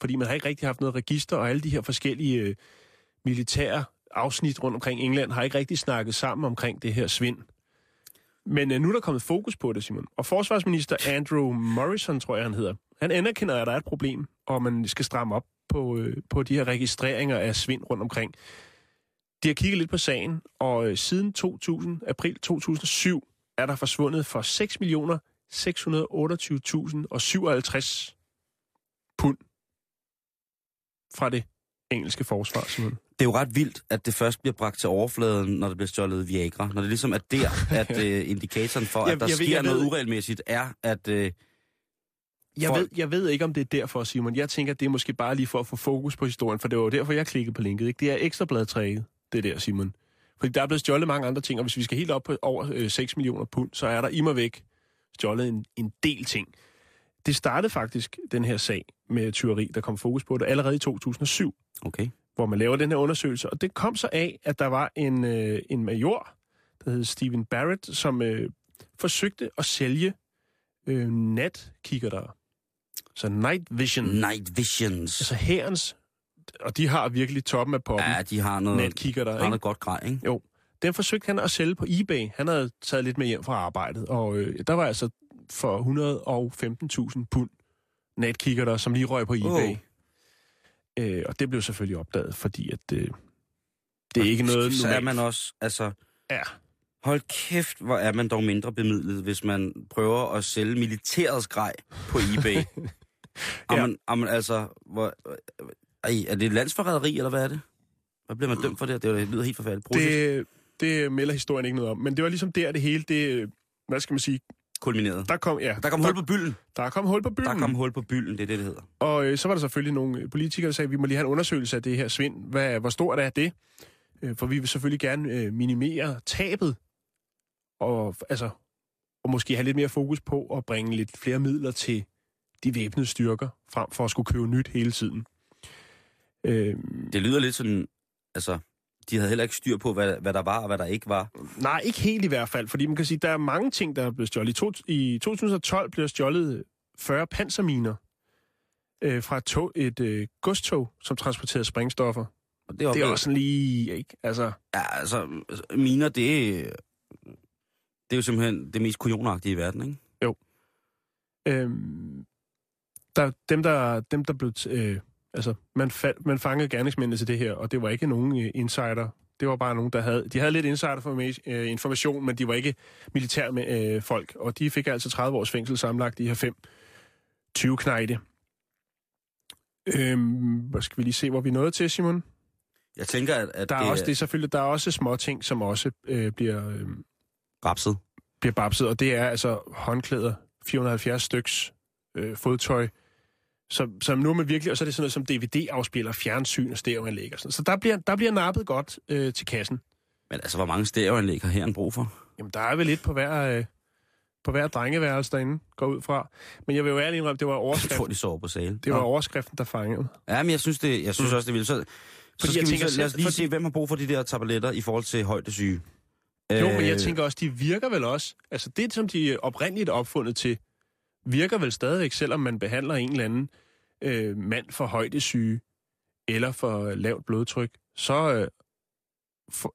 Fordi man har ikke rigtig haft noget register, og alle de her forskellige øh, militære afsnit rundt omkring England har ikke rigtig snakket sammen omkring det her svind. Men øh, nu er der kommet fokus på det, Simon. Og forsvarsminister Andrew Morrison, tror jeg, han hedder, han anerkender, at der er et problem, og man skal stramme op på, øh, på de her registreringer af svind rundt omkring. De har kigget lidt på sagen, og øh, siden 2000, april 2007 er der forsvundet for 6 millioner 628.057 pund fra det engelske forsvar, Simon. Det er jo ret vildt, at det først bliver bragt til overfladen, når der bliver stjålet Viagra. Når det ligesom er der, at øh, indikatoren for, Jeg- at der jeg sker jeg ved- noget uregelmæssigt, er, at... Øh, Jeg Folk- ved, jeg ved ikke, om det er derfor, Simon. Jeg tænker, det er måske bare lige for at få fokus på historien, for det var jo derfor, jeg klikkede på linket. Ikke? Det er ekstrabladtrækket, det der, Simon. Fordi der er blevet stjålet mange andre ting, og hvis vi skal helt op på over øh, 6 millioner pund, så er der i mig væk stjålet en, en del ting. Det startede faktisk, den her sag med tyveri, der kom fokus på det, allerede i 2007, okay. hvor man laver den her undersøgelse. Og det kom så af, at der var en, øh, en major, der hed Stephen Barrett, som øh, forsøgte at sælge øh, natkikkerter. Så night vision. Night Visions. Altså herrens, og de har virkelig toppen af poppen. Ja, de har noget, Natkikkerter, har ikke? noget godt grej, ikke? Jo. Den forsøgte han at sælge på eBay. Han havde taget lidt med hjem fra arbejdet, og øh, der var altså for 115.000 pund natkikkerter, som lige røg på eBay. Åh. Øh, og det blev selvfølgelig opdaget, fordi at øh, det er ikke noget Så er normalt. man også, altså... Ja. Hold kæft, hvor er man dog mindre bemidlet, hvis man prøver at sælge militærets grej på eBay. Ja. Amen, amen, altså, hvor, ej, er det et landsforræderi, eller hvad er det? Hvad bliver man dømt for det? Det lyder helt forfærdeligt. Det, det melder historien ikke noget om. Men det var ligesom der, det hele, det, hvad skal man sige, kulmineret. der kom, ja, Der kom hul på bylden. der kom hul på byen. Der kom hul på bylden, det er det, det hedder. Og øh, så var der selvfølgelig nogle politikere, der sagde, at vi må lige have en undersøgelse af det her svind. Hvad, hvor stort er det? Øh, for vi vil selvfølgelig gerne øh, minimere tabet. Og, altså, og måske have lidt mere fokus på at bringe lidt flere midler til de væbnede styrker, frem for at skulle købe nyt hele tiden. Øh, Det lyder lidt sådan, altså, de havde heller ikke styr på, hvad, hvad der var og hvad der ikke var. nej, ikke helt i hvert fald, fordi man kan sige, der er mange ting, der er blevet stjålet. I, to, I 2012 blev stjålet 40 panserminer øh, fra et, tog, et øh, godstog, som transporterede sprængstoffer. Og det, Det er også sådan lige, ikke? Altså, Ja, altså, miner, det, det er jo simpelthen det mest kujonagtige i verden, ikke? Øhm, der, dem, der, dem, der blev... Øh, altså, man, fa- man fangede gerningsmændene til det her, og det var ikke nogen øh, insider. Det var bare nogen, der havde... De havde lidt insider øh, information, men de var ikke militær med, øh, folk, og de fik altså 30 års fængsel sammenlagt, de her fem 20 knejde. Øhm, hvad skal vi lige se, hvor vi nået til, Simon? Jeg tænker, at, at Der er, det også, det er selvfølgelig, der er også små ting, som også øh, bliver, øh, rapset. bliver babset, og det er altså håndklæder, 470 styks øh, fodtøj, som, som nu er man virkelig, og så er det sådan noget som DVD-afspiller, fjernsyn og stereoanlæg og sådan Så der bliver, der bliver nappet godt øh, til kassen. Men altså, hvor mange stereoanlæg har herren brug for? Jamen, der er vel lidt på hver, øh, på hver drengeværelse derinde, går ud fra. Men jeg vil jo ærligt indrømme, det var Jeg overskriften, de sover på sale. det var Nå. overskriften der fangede. Ja, men jeg synes, det, jeg synes Mm. også, det vil. Så, så Fordi skal jeg vi tænker så, lad os lige fordi- se, hvem har brug for de der tabletter i forhold til højdesyge. Jo, men jeg Øh, tænker også, de virker vel også. Altså det, som de er oprindeligt opfundet til, virker vel stadigvæk, selvom man behandler en eller anden øh, mand for højdesyge eller for lavt blodtryk, så øh,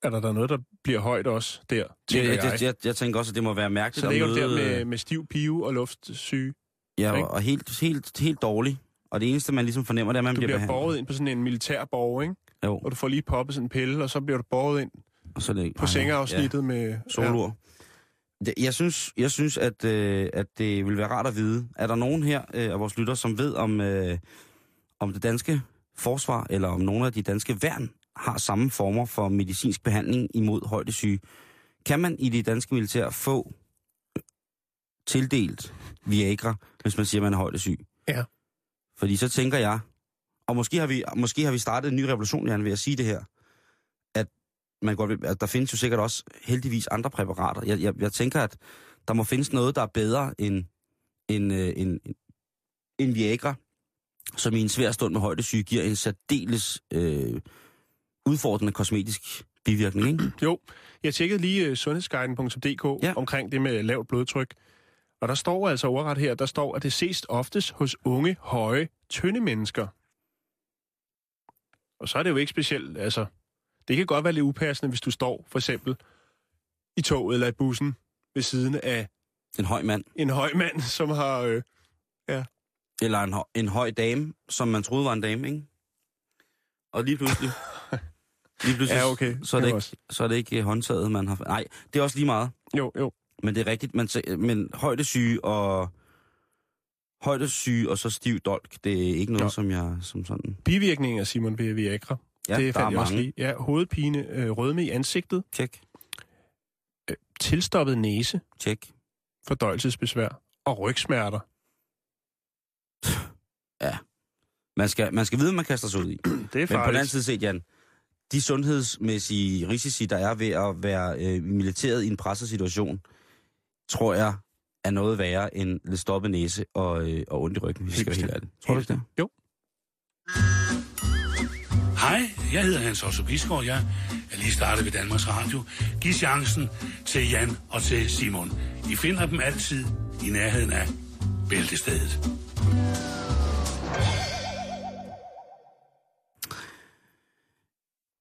er der der noget, der bliver højt også der, tænker jeg, jeg. jeg, jeg, jeg tænker også, at det må være mærkeligt så ligger du der med, med stiv pive og luftsyge. Ja, ikke? og helt, helt, helt dårlig. Og det eneste, man ligesom fornemmer, det er, at man Du bliver, bliver borget ind på sådan en militær borger, ikke? Jo, Og du får lige poppet sådan en pille, og så bliver du borget ind og så det... på sengeafsnittet ja. med... Solur. Det- Jeg synes, jeg synes at, øh, at det vil være rart at vide. Er der nogen her øh, af vores lytter, som ved om, øh, om det danske forsvar, eller om nogle af de danske værn har samme former for medicinsk behandling imod højdesyge? Kan man i det danske militær få øh, tildelt Viagra, hvis man siger, at man er højdesyg? Ja. Fordi så tænker jeg, og måske har vi, måske har vi startet en ny revolution, Jan, ved at sige det her, man godt at der findes jo sikkert også heldigvis andre præparater. Jeg, jeg, jeg tænker, at der må findes noget, der er bedre end, end, øh, end, end Viagra, som i en svær stund med højdesyge giver en særdeles øh, udfordrende kosmetisk bivirkning, ikke? Jo, jeg tjekkede lige uh, sundhedsguiden.dk Ja. ja. omkring det med lavt blodtryk. Og der står altså overret her, der står, at det ses oftest hos unge, høje, tynde mennesker. Og så er det jo ikke specielt, altså... Det kan godt være lidt upassende, hvis du står for eksempel i toget eller i bussen ved siden af En høj mand. en høj mand, som har... Øh, Eller en, en høj dame, som man troede var en dame, ikke? Og lige pludselig... lige pludselig Ja, okay. Så er, det Det ikke, så er det ikke håndtaget, man har... Nej, det er også lige meget. jo, jo. Men det er rigtigt. Man, men højdesyge og... Højdesyge og så stiv dolk, det er ikke noget, Nå. som jeg som sådan... Bivirkninger, Simon, ved Viagra. Ja, det er fandt jeg også lige. Ja, hovedpine, øh, rødme i ansigtet, Tjek, tilstoppet næse, tjek. fordøjelsesbesvær og rygsmerter. Man skal, man skal vide, hvad man kaster sig ud i. Det er Men på den farligt. anden side set, Jan, de sundhedsmæssige risici, der er ved at være øh, militæret i en presset situation, tror jeg er noget værre end lidt stoppet næse og, øh, og ondt i ryggen, hvis vi skal være helt ærlige. Tror du ikke det? Jo. Hej, jeg hedder Hans Otto Bisgaard. Jeg er lige startet ved Danmarks Radio. Giv chancen til Jan og til Simon. I finder dem altid i nærheden af Bæltestedet.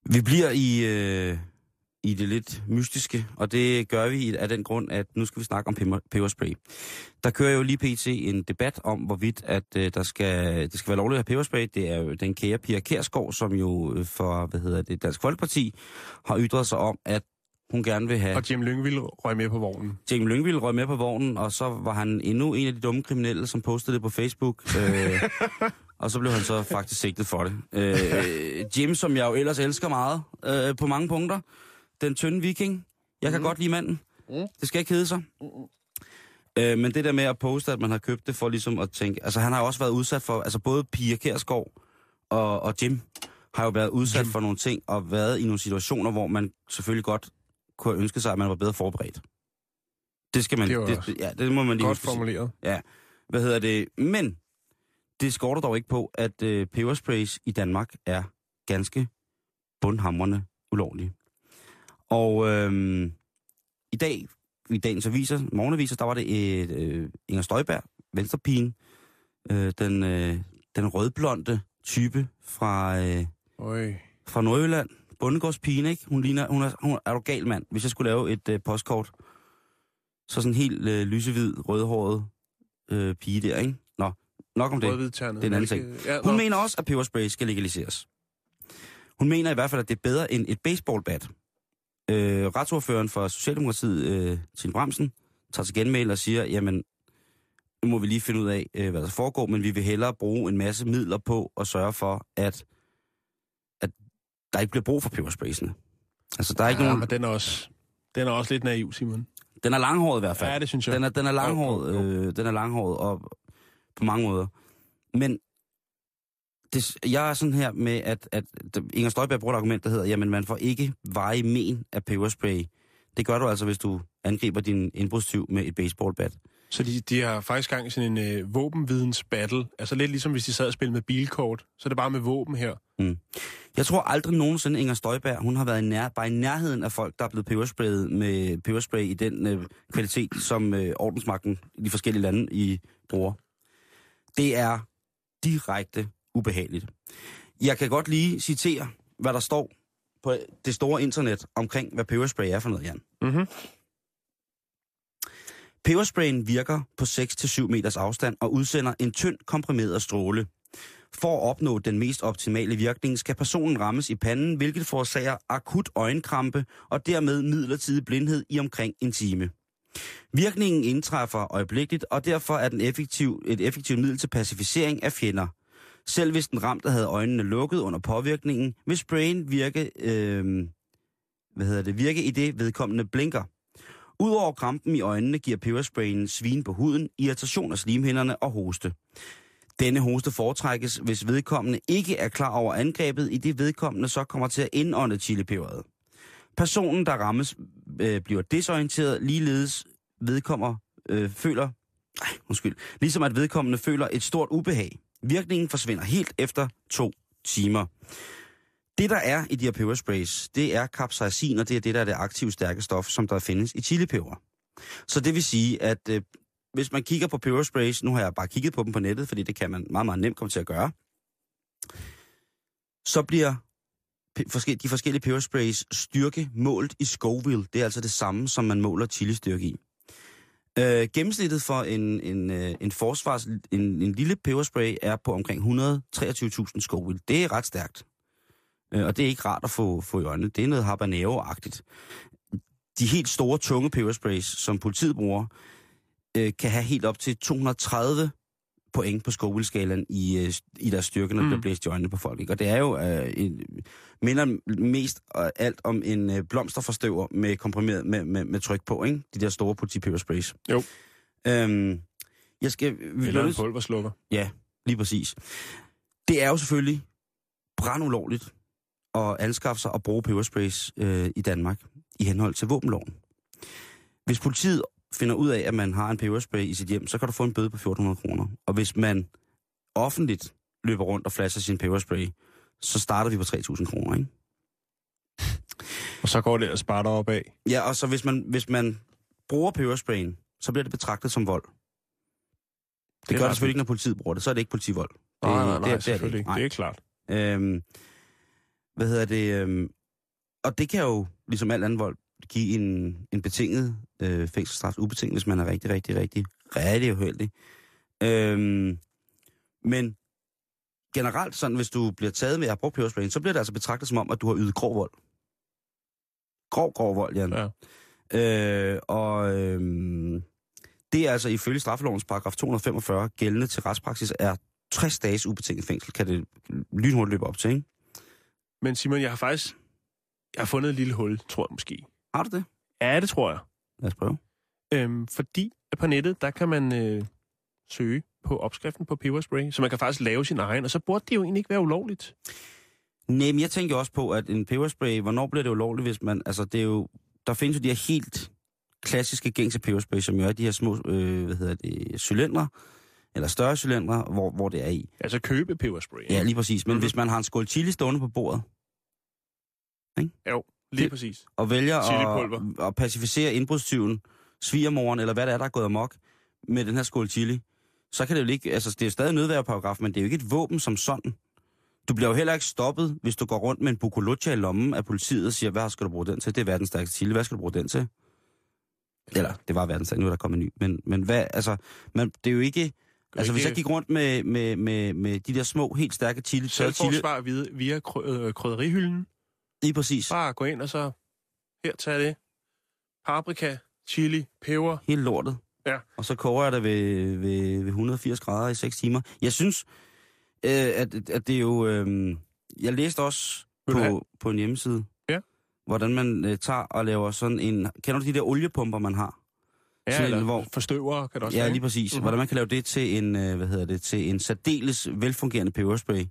Vi bliver i, øh, i det lidt mystiske, og det gør vi af den grund, at nu skal vi snakke om peber- peberspray. Der kører jo lige pt. en debat om, hvorvidt at, øh, der skal, det skal være lovligt at have peberspray. Det er jo den kære Pia Kærsgaard, som jo øh, for hvad hedder det, Dansk Folkeparti har ytret sig om, at hun gerne vil have... Og Jim Lyngvild røg med på vognen. Jim Lyngvild røg med på vognen, og så var han endnu en af de dumme kriminelle, som postede det på Facebook. Øh, og så blev han så faktisk sigtet for det. Øh, Jim, som jeg jo ellers elsker meget øh, på mange punkter. Den tynde viking. Jeg kan mm. godt lide manden. Mm. Det skal ikke hedde sig. Øh, men det der med at poste, at man har købt det for ligesom at tænke... Altså han har jo også været udsat for... Altså både Pia Kærsgaard og, og Jim har jo været udsat Jim. for nogle ting og været i nogle situationer, hvor man selvfølgelig godt kunne have ønsket sig, at man var bedre forberedt. Det skal man... Det det, ja, det må man lige Godt huske formuleret. Ja. Hvad hedder det? Men det skorter dog ikke på, at øh, pebersprays i Danmark er ganske bundhamrende ulovlige. Og øh, i dag, i dagens aviser, morgenaviser, der var det et, øh, Inger Støjberg, venstrepigen, øh, den, øh, den rødblonde type fra, øh, fra Nordjylland. Bundegårdspigen, ikke? Hun ligner, hun er, hun er du gal, mand. Hvis jeg skulle lave et øh, postkort, så sådan en helt øh, lysehvid, rødhåret øh, pige der, ikke? Nå, nok om det. Det er en anden ting. Ja, Hun mener også, at peberspray skal legaliseres. Hun mener i hvert fald, at det er bedre end et baseballbat. Øh, retsordføreren for Socialdemokratiet, øh, Tine Bremsen, tager til genmæld og siger, jamen, nu må vi lige finde ud af, øh, hvad der foregår, men vi vil hellere bruge en masse midler på at sørge for, at, at der ikke bliver brug for peberspraysene. Altså, der er ikke ja, nogen... men den er, også, den er også lidt naiv, Simon. Den er langhåret i hvert fald. Ja, det synes jeg. Den er, den er langhåret, øh, den er langhåret og på mange måder. Men det, jeg er sådan her med, at, at Inger Støjberg bruger et argument, der hedder, jamen man får ikke veje men af peberspray. Det gør du altså, hvis du angriber din indbrudstyv med et baseballbat. Så de, de har faktisk gang i sådan en øh, våbenvidens-battle. Altså lidt ligesom hvis de sad og spillede med bilkort. Så er det bare med våben her. Mm. Jeg tror aldrig nogensinde, Inger Støjberg, hun har været i nær, bare i nærheden af folk, der er blevet pebersprayet med peberspray i den øh, kvalitet, som øh, ordensmagten i de forskellige lande i bruger. Det er direkte ubehageligt. Jeg kan godt lige citere, hvad der står på det store internet omkring, hvad peberspray er for noget, Jan. Mm-hmm. Pebersprayen virker på 6-7 meters afstand og udsender en tynd komprimeret stråle. For at opnå den mest optimale virkning, skal personen rammes i panden, hvilket forårsager akut øjenkrampe og dermed midlertidig blindhed i omkring en time. Virkningen indtræffer øjeblikkeligt, og derfor er den effektiv, et effektivt middel til pacificering af fjender. Selv hvis den ramte havde øjnene lukket under påvirkningen, vil sprayen virke, øh, hvad hedder det, virke i det vedkommende blinker. Udover krampen i øjnene giver pebersprayen svin på huden, irritation af slimhinderne og hoste. Denne hoste foretrækkes, hvis vedkommende ikke er klar over angrebet, i det vedkommende så kommer til at indånde chilipeberet. Personen, der rammes, øh, bliver desorienteret, ligeledes vedkommer, øh, føler, ej, undskyld, ligesom at vedkommende føler et stort ubehag. Virkningen forsvinder helt efter to timer. Det, der er i de her pebersprays, det er capsaicin, og det er det, der er det aktive stærke stof, som der findes i chilipeber. Så det vil sige, at øh, hvis man kigger på pebersprays, nu har jeg bare kigget på dem på nettet, fordi det kan man meget, meget nemt komme til at gøre, så bliver de forskellige pebersprays styrke målt i Scoville. Det er altså det samme, som man måler chilistyrke i. Øh, gennemsnittet for en, en, øh, en forsvars, en, en lille peberspray er på omkring 123.000 Scoville. Det er ret stærkt. Øh, og det er ikke rart at få, få i øjnene. Det er noget habanero-agtigt. De helt store, tunge pebersprays, som politiet bruger, øh, kan have helt op til 230 point på Scoville-skalaen i, øh, i deres styrke, når mm. Der bliver blæst i øjnene på folk. Ikke? Og det er jo øh, en, minder mest af alt om en øh, blomsterforstøver med komprimeret med, med, med tryk på, ikke? De der store politi-pebersprays. Jo. Øhm, jeg skal... vi Eller en pulverslukker. Ja, lige præcis. Det er jo selvfølgelig brandulovligt at anskaffe sig og bruge pebersprays øh, i Danmark i henhold til våbenloven. Hvis politiet finder ud af, at man har en peberspray i sit hjem, så kan du få en bøde på 1400 kroner. Og hvis man offentligt løber rundt og flasher sin peberspray, så starter vi på 3000 kroner, ikke? Og så går det ellers bare deroppe af. Ja, og så hvis man, hvis man bruger pebersprayen, så bliver det betragtet som vold. Det, Det gør det selvfølgelig ikke, når politiet bruger det. Så er det ikke politivold. Det, Nej, nej, nej, det, er- det, er det selvfølgelig ikke. ikke. Det er klart. Øhm, hvad hedder det? Øhm, og det kan jo, ligesom alt andet vold, give en, en betinget øh, fængselsstraf, ubetinget, hvis man er rigtig, rigtig, rigtig, rigtig uheldig. Øhm, men generelt sådan, hvis du bliver taget med at brugt pebersprayen, så bliver det altså betragtet som om, at du har ydet grov vold. Grov, grov vold, Jan. Ja. Øh, og øhm, det er altså ifølge straffelovens paragraf 245 gældende til retspraksis er 60 dages ubetinget fængsel, kan det lynhurtigt løbe op til, ikke? Men Simon, jeg har faktisk jeg har fundet et lille hul, tror jeg måske. Har du det? Ja, det tror jeg. Lad os prøve. Øhm, fordi på nettet, der kan man øh, søge på opskriften på peberspray, så man kan faktisk lave sin egen, og så burde det jo egentlig ikke være ulovligt. Nej, men jeg tænker også på, at en peberspray, hvornår bliver det ulovligt, hvis man, altså det er jo, der findes jo de her helt klassiske gængse peberspray, som jo er de her små, øh, hvad hedder det, cylindre, eller større cylindre, hvor, hvor det er i. Altså købe peberspray. Ja, lige præcis. Men Mhm. mm-hmm. hvis man har en skål chili stående på bordet, Jo, lige præcis. og vælger at, at pacificere indbrudstyven, svigermoren, eller hvad det er, der er gået amok med den her skål chili, så kan det jo ikke, altså det er stadig nødværeparagraf, men det er jo ikke et våben som sådan. Du bliver jo heller ikke stoppet, hvis du går rundt med en bukolucha i lommen af politiet og siger, hvad skal du bruge den til? Det er verdens stærkeste chili, hvad skal du bruge den til? Eller, det var verdens nu er der kommet en ny. Men, men hvad, altså, man, det er jo ikke... Altså, hvis jeg gik rundt med, med, med, med de der små, helt stærke chili, tørre chili, Selvforsvar via, via krø- øh, krydderihylden. Lige præcis, Bare gå ind og så... Her, tag det. Paprika, chili, peber. helt lortet. Ja. Og så koger jeg det ved, ved, ved 180 grader i 6 timer. Jeg synes, øh, at, at det er jo... Øh, jeg læste også have? på, på en hjemmeside, Ja. hvordan man øh, tager og laver sådan en... Kender du de der oliepumper, man har? Ja, Sådan en, eller hvor- forstøver kan det også Ja, være, lige præcis. Mhm. Mm-hmm. Hvordan man kan lave det til en, øh, hvad hedder det, til en særdeles velfungerende peberspray.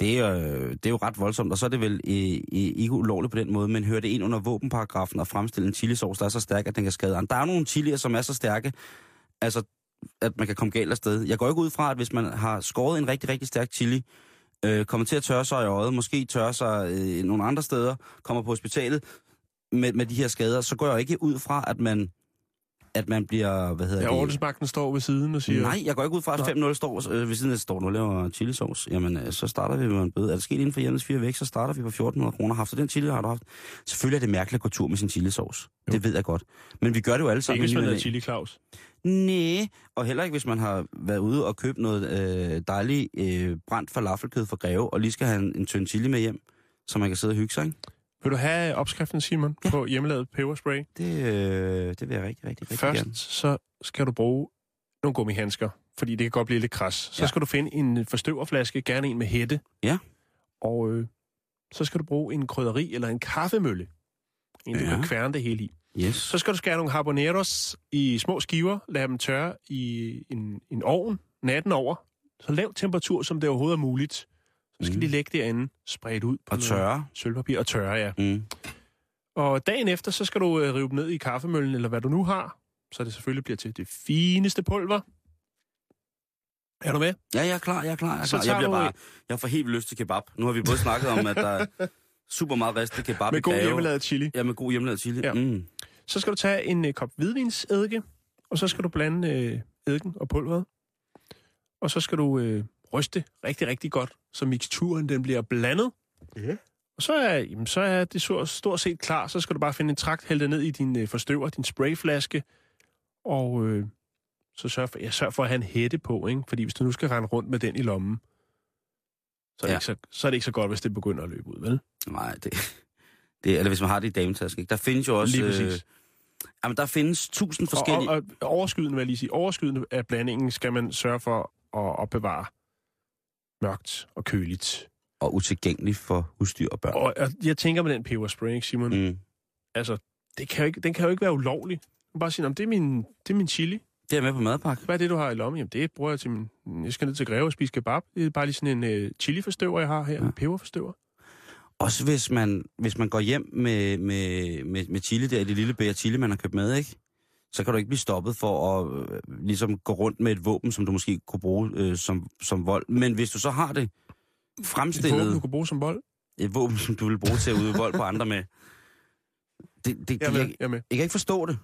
Det er, øh, det er jo ret voldsomt, og så er det vel øh, øh, ikke ulovligt på den måde, men hører det ind under våbenparagrafen og fremstille en chilisauce, der er så stærk, at den kan skade andre. Der er nogle chilier, som er så stærke, altså, at man kan komme galt afsted. Jeg går ikke ud fra, at hvis man har skåret en rigtig, rigtig stærk chili, øh, kommer til at tørre sig i øjet, måske tørre sig øh, nogle andre steder, kommer på hospitalet med, med de her skader, så går jeg ikke ud fra, at man at man bliver, hvad hedder Ja, det? ordensmagten står ved siden og siger... Nej, jeg går ikke ud fra, at 5-0 står øh, ved siden af, står nu og laver chilisauce. Jamen, øh, så starter vi med en bøde. Er det sket inden for hjemmets fire væk, så starter vi på 1400 kroner. Haft så den chili har du haft. Selvfølgelig er det mærkeligt at gå tur med sin chilisauce. Jo. Det ved jeg godt. Men vi gør det jo alle sammen. Ikke hvis man er chili Claus. Nej, og heller ikke, hvis man har været ude og købt noget øh, dejligt øh, brændt falafelkød fra Greve, og lige skal have en, en tynd chili med hjem, så man kan sidde og hygge sig, ikke? Vil du have opskriften, Simon, ja. på hjemmelavet peberspray? Det, øh, det vil jeg rigtig, rigtig, rigtig Først gerne. så skal du bruge nogle gummihandsker, fordi det kan godt blive lidt kras. Så Ja. skal du finde en forstøverflaske, gerne en med hætte. Ja. Og øh, så skal du bruge en krydderi eller en kaffemølle. En, du Ja. kan kværne det hele i. Yes. Så skal du skære nogle habaneros i små skiver, lade dem tørre i en, en ovn natten over. Så lav temperatur, som det overhovedet er muligt. Så skal Mm. de lægge derinde, spredt ud på Og tørre. sølvpapir og tørre, ja. Mm. Og dagen efter, så skal du øh, rive dem ned i kaffemøllen, eller hvad du nu har, så det selvfølgelig bliver til det fineste pulver. Er du med? Ja, jeg er klar, jeg er klar. Jeg, er klar. jeg, bliver bare, et- jeg får helt lyst til kebab. Nu har vi både snakket om, at der er super meget ristet kebab Med i god Greve. hjemmelavet chili. Ja, med god hjemmelavet chili. Ja. Mm. Så skal du tage en øh, kop hvidvinsedike, og så skal du blande øh, eddiken og pulveret. Og så skal du øh, ryste rigtig, rigtig godt, så miksturen den bliver blandet. Ja. Og så er, jamen, så er det så stort set klar. Så skal du bare finde en trakt, hælde det ned i din øh, forstøver, din sprayflaske, og øh, så sørg for, jeg sørger for at have en hætte på, ikke? fordi hvis du nu skal rende rundt med den i lommen, så er, det Ja. ikke så, så er det ikke så godt, hvis det begynder at løbe ud, vel? Nej, det, det... Eller hvis man har det i dametasken. ikke? Der findes jo også... Lige præcis. Øh, jamen, der findes tusind forskellige... Og, og, og overskydende, vil jeg lige sige, overskydende af blandingen skal man sørge for at opbevare mørkt og køligt. og utilgængelig for husdyr og børn. Og og jeg tænker med den peberspray, ikke, Simon? Mm. Altså, det kan jo ikke, den kan jo ikke være ulovlig. Du kan bare sige, "Nå, men det er min, det er min chili. Det er med på madpakke. Hvad er det, du har i lommen? Jamen, det bruger jeg til min... Jeg skal ned til Greve og spise kebab. Det er bare lige sådan en uh, chiliforstøver, jeg har her. Ja. En peberforstøver. Også hvis man, hvis man går hjem med, med, med, med chili der, det lille bære chili, man har købt med, ikke? Så kan du ikke blive stoppet for at øh, ligesom gå rundt med et våben, som du måske kunne bruge øh, som, som vold. Men hvis du så har det Et fremstillet... våben, du kan bruge som bold. et våben, som du vil bruge til at udøve vold på andre med. Det, det, Jeg med. jeg, Jeg, med. jeg kan ikke forstå det.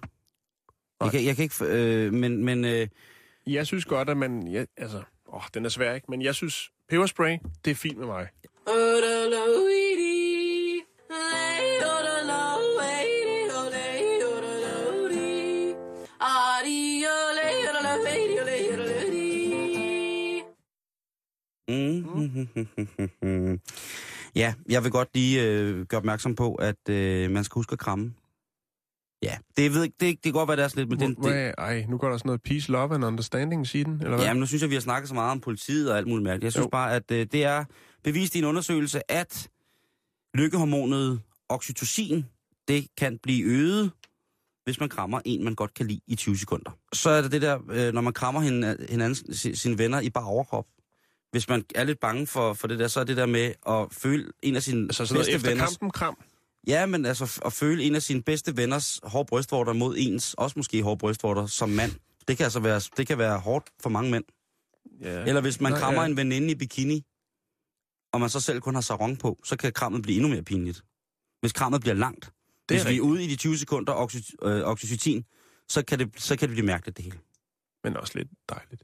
Jeg kan, jeg kan ikke, øh, men, men øh, jeg synes godt, at man... Ja, altså, åh, den er svær, ikke? Men jeg synes, peberspray, det er fint med mig. Mm, ja, jeg vil godt lige øh, gøre opmærksom på, at øh, man skal huske at kramme. Ja, det, ved, ikke- det, det kan godt være, det er sådan lidt, men det, hvad, ej, nu går der sådan noget peace, love and understanding i den, eller hvad? Ja, men nu synes jeg, vi har snakket så meget om politiet og alt muligt mærkeligt. Jeg synes Jo. bare, at øh, det er bevist i en undersøgelse, at lykkehormonet oxytocin, det kan blive øget, hvis man krammer en, man godt kan lide i 20 sekunder. Så er det det der, øh, når man krammer hinanden, hinanden si- sine venner i bare overkrop. Hvis man er lidt bange for, for det der, så er det der med at føle en af sine Altså sådan bedste efter venners... kampen kram. Ja, men altså at føle en af sine bedste venners hårde brystvorter mod ens, også måske hårde brystvorter som mand. Det kan altså være, det kan være hårdt for mange mænd. Ja. Eller hvis man Nå, krammer ja. en veninde i bikini, og man så selv kun har sarong på, så kan krammet blive endnu mere pinligt. Hvis krammet bliver langt. Det Hvis vi er rigtigt. ude i de 20 sekunder oxy, øh, oxytocin, så kan, det, så kan det blive mærkeligt det hele. Men også lidt dejligt.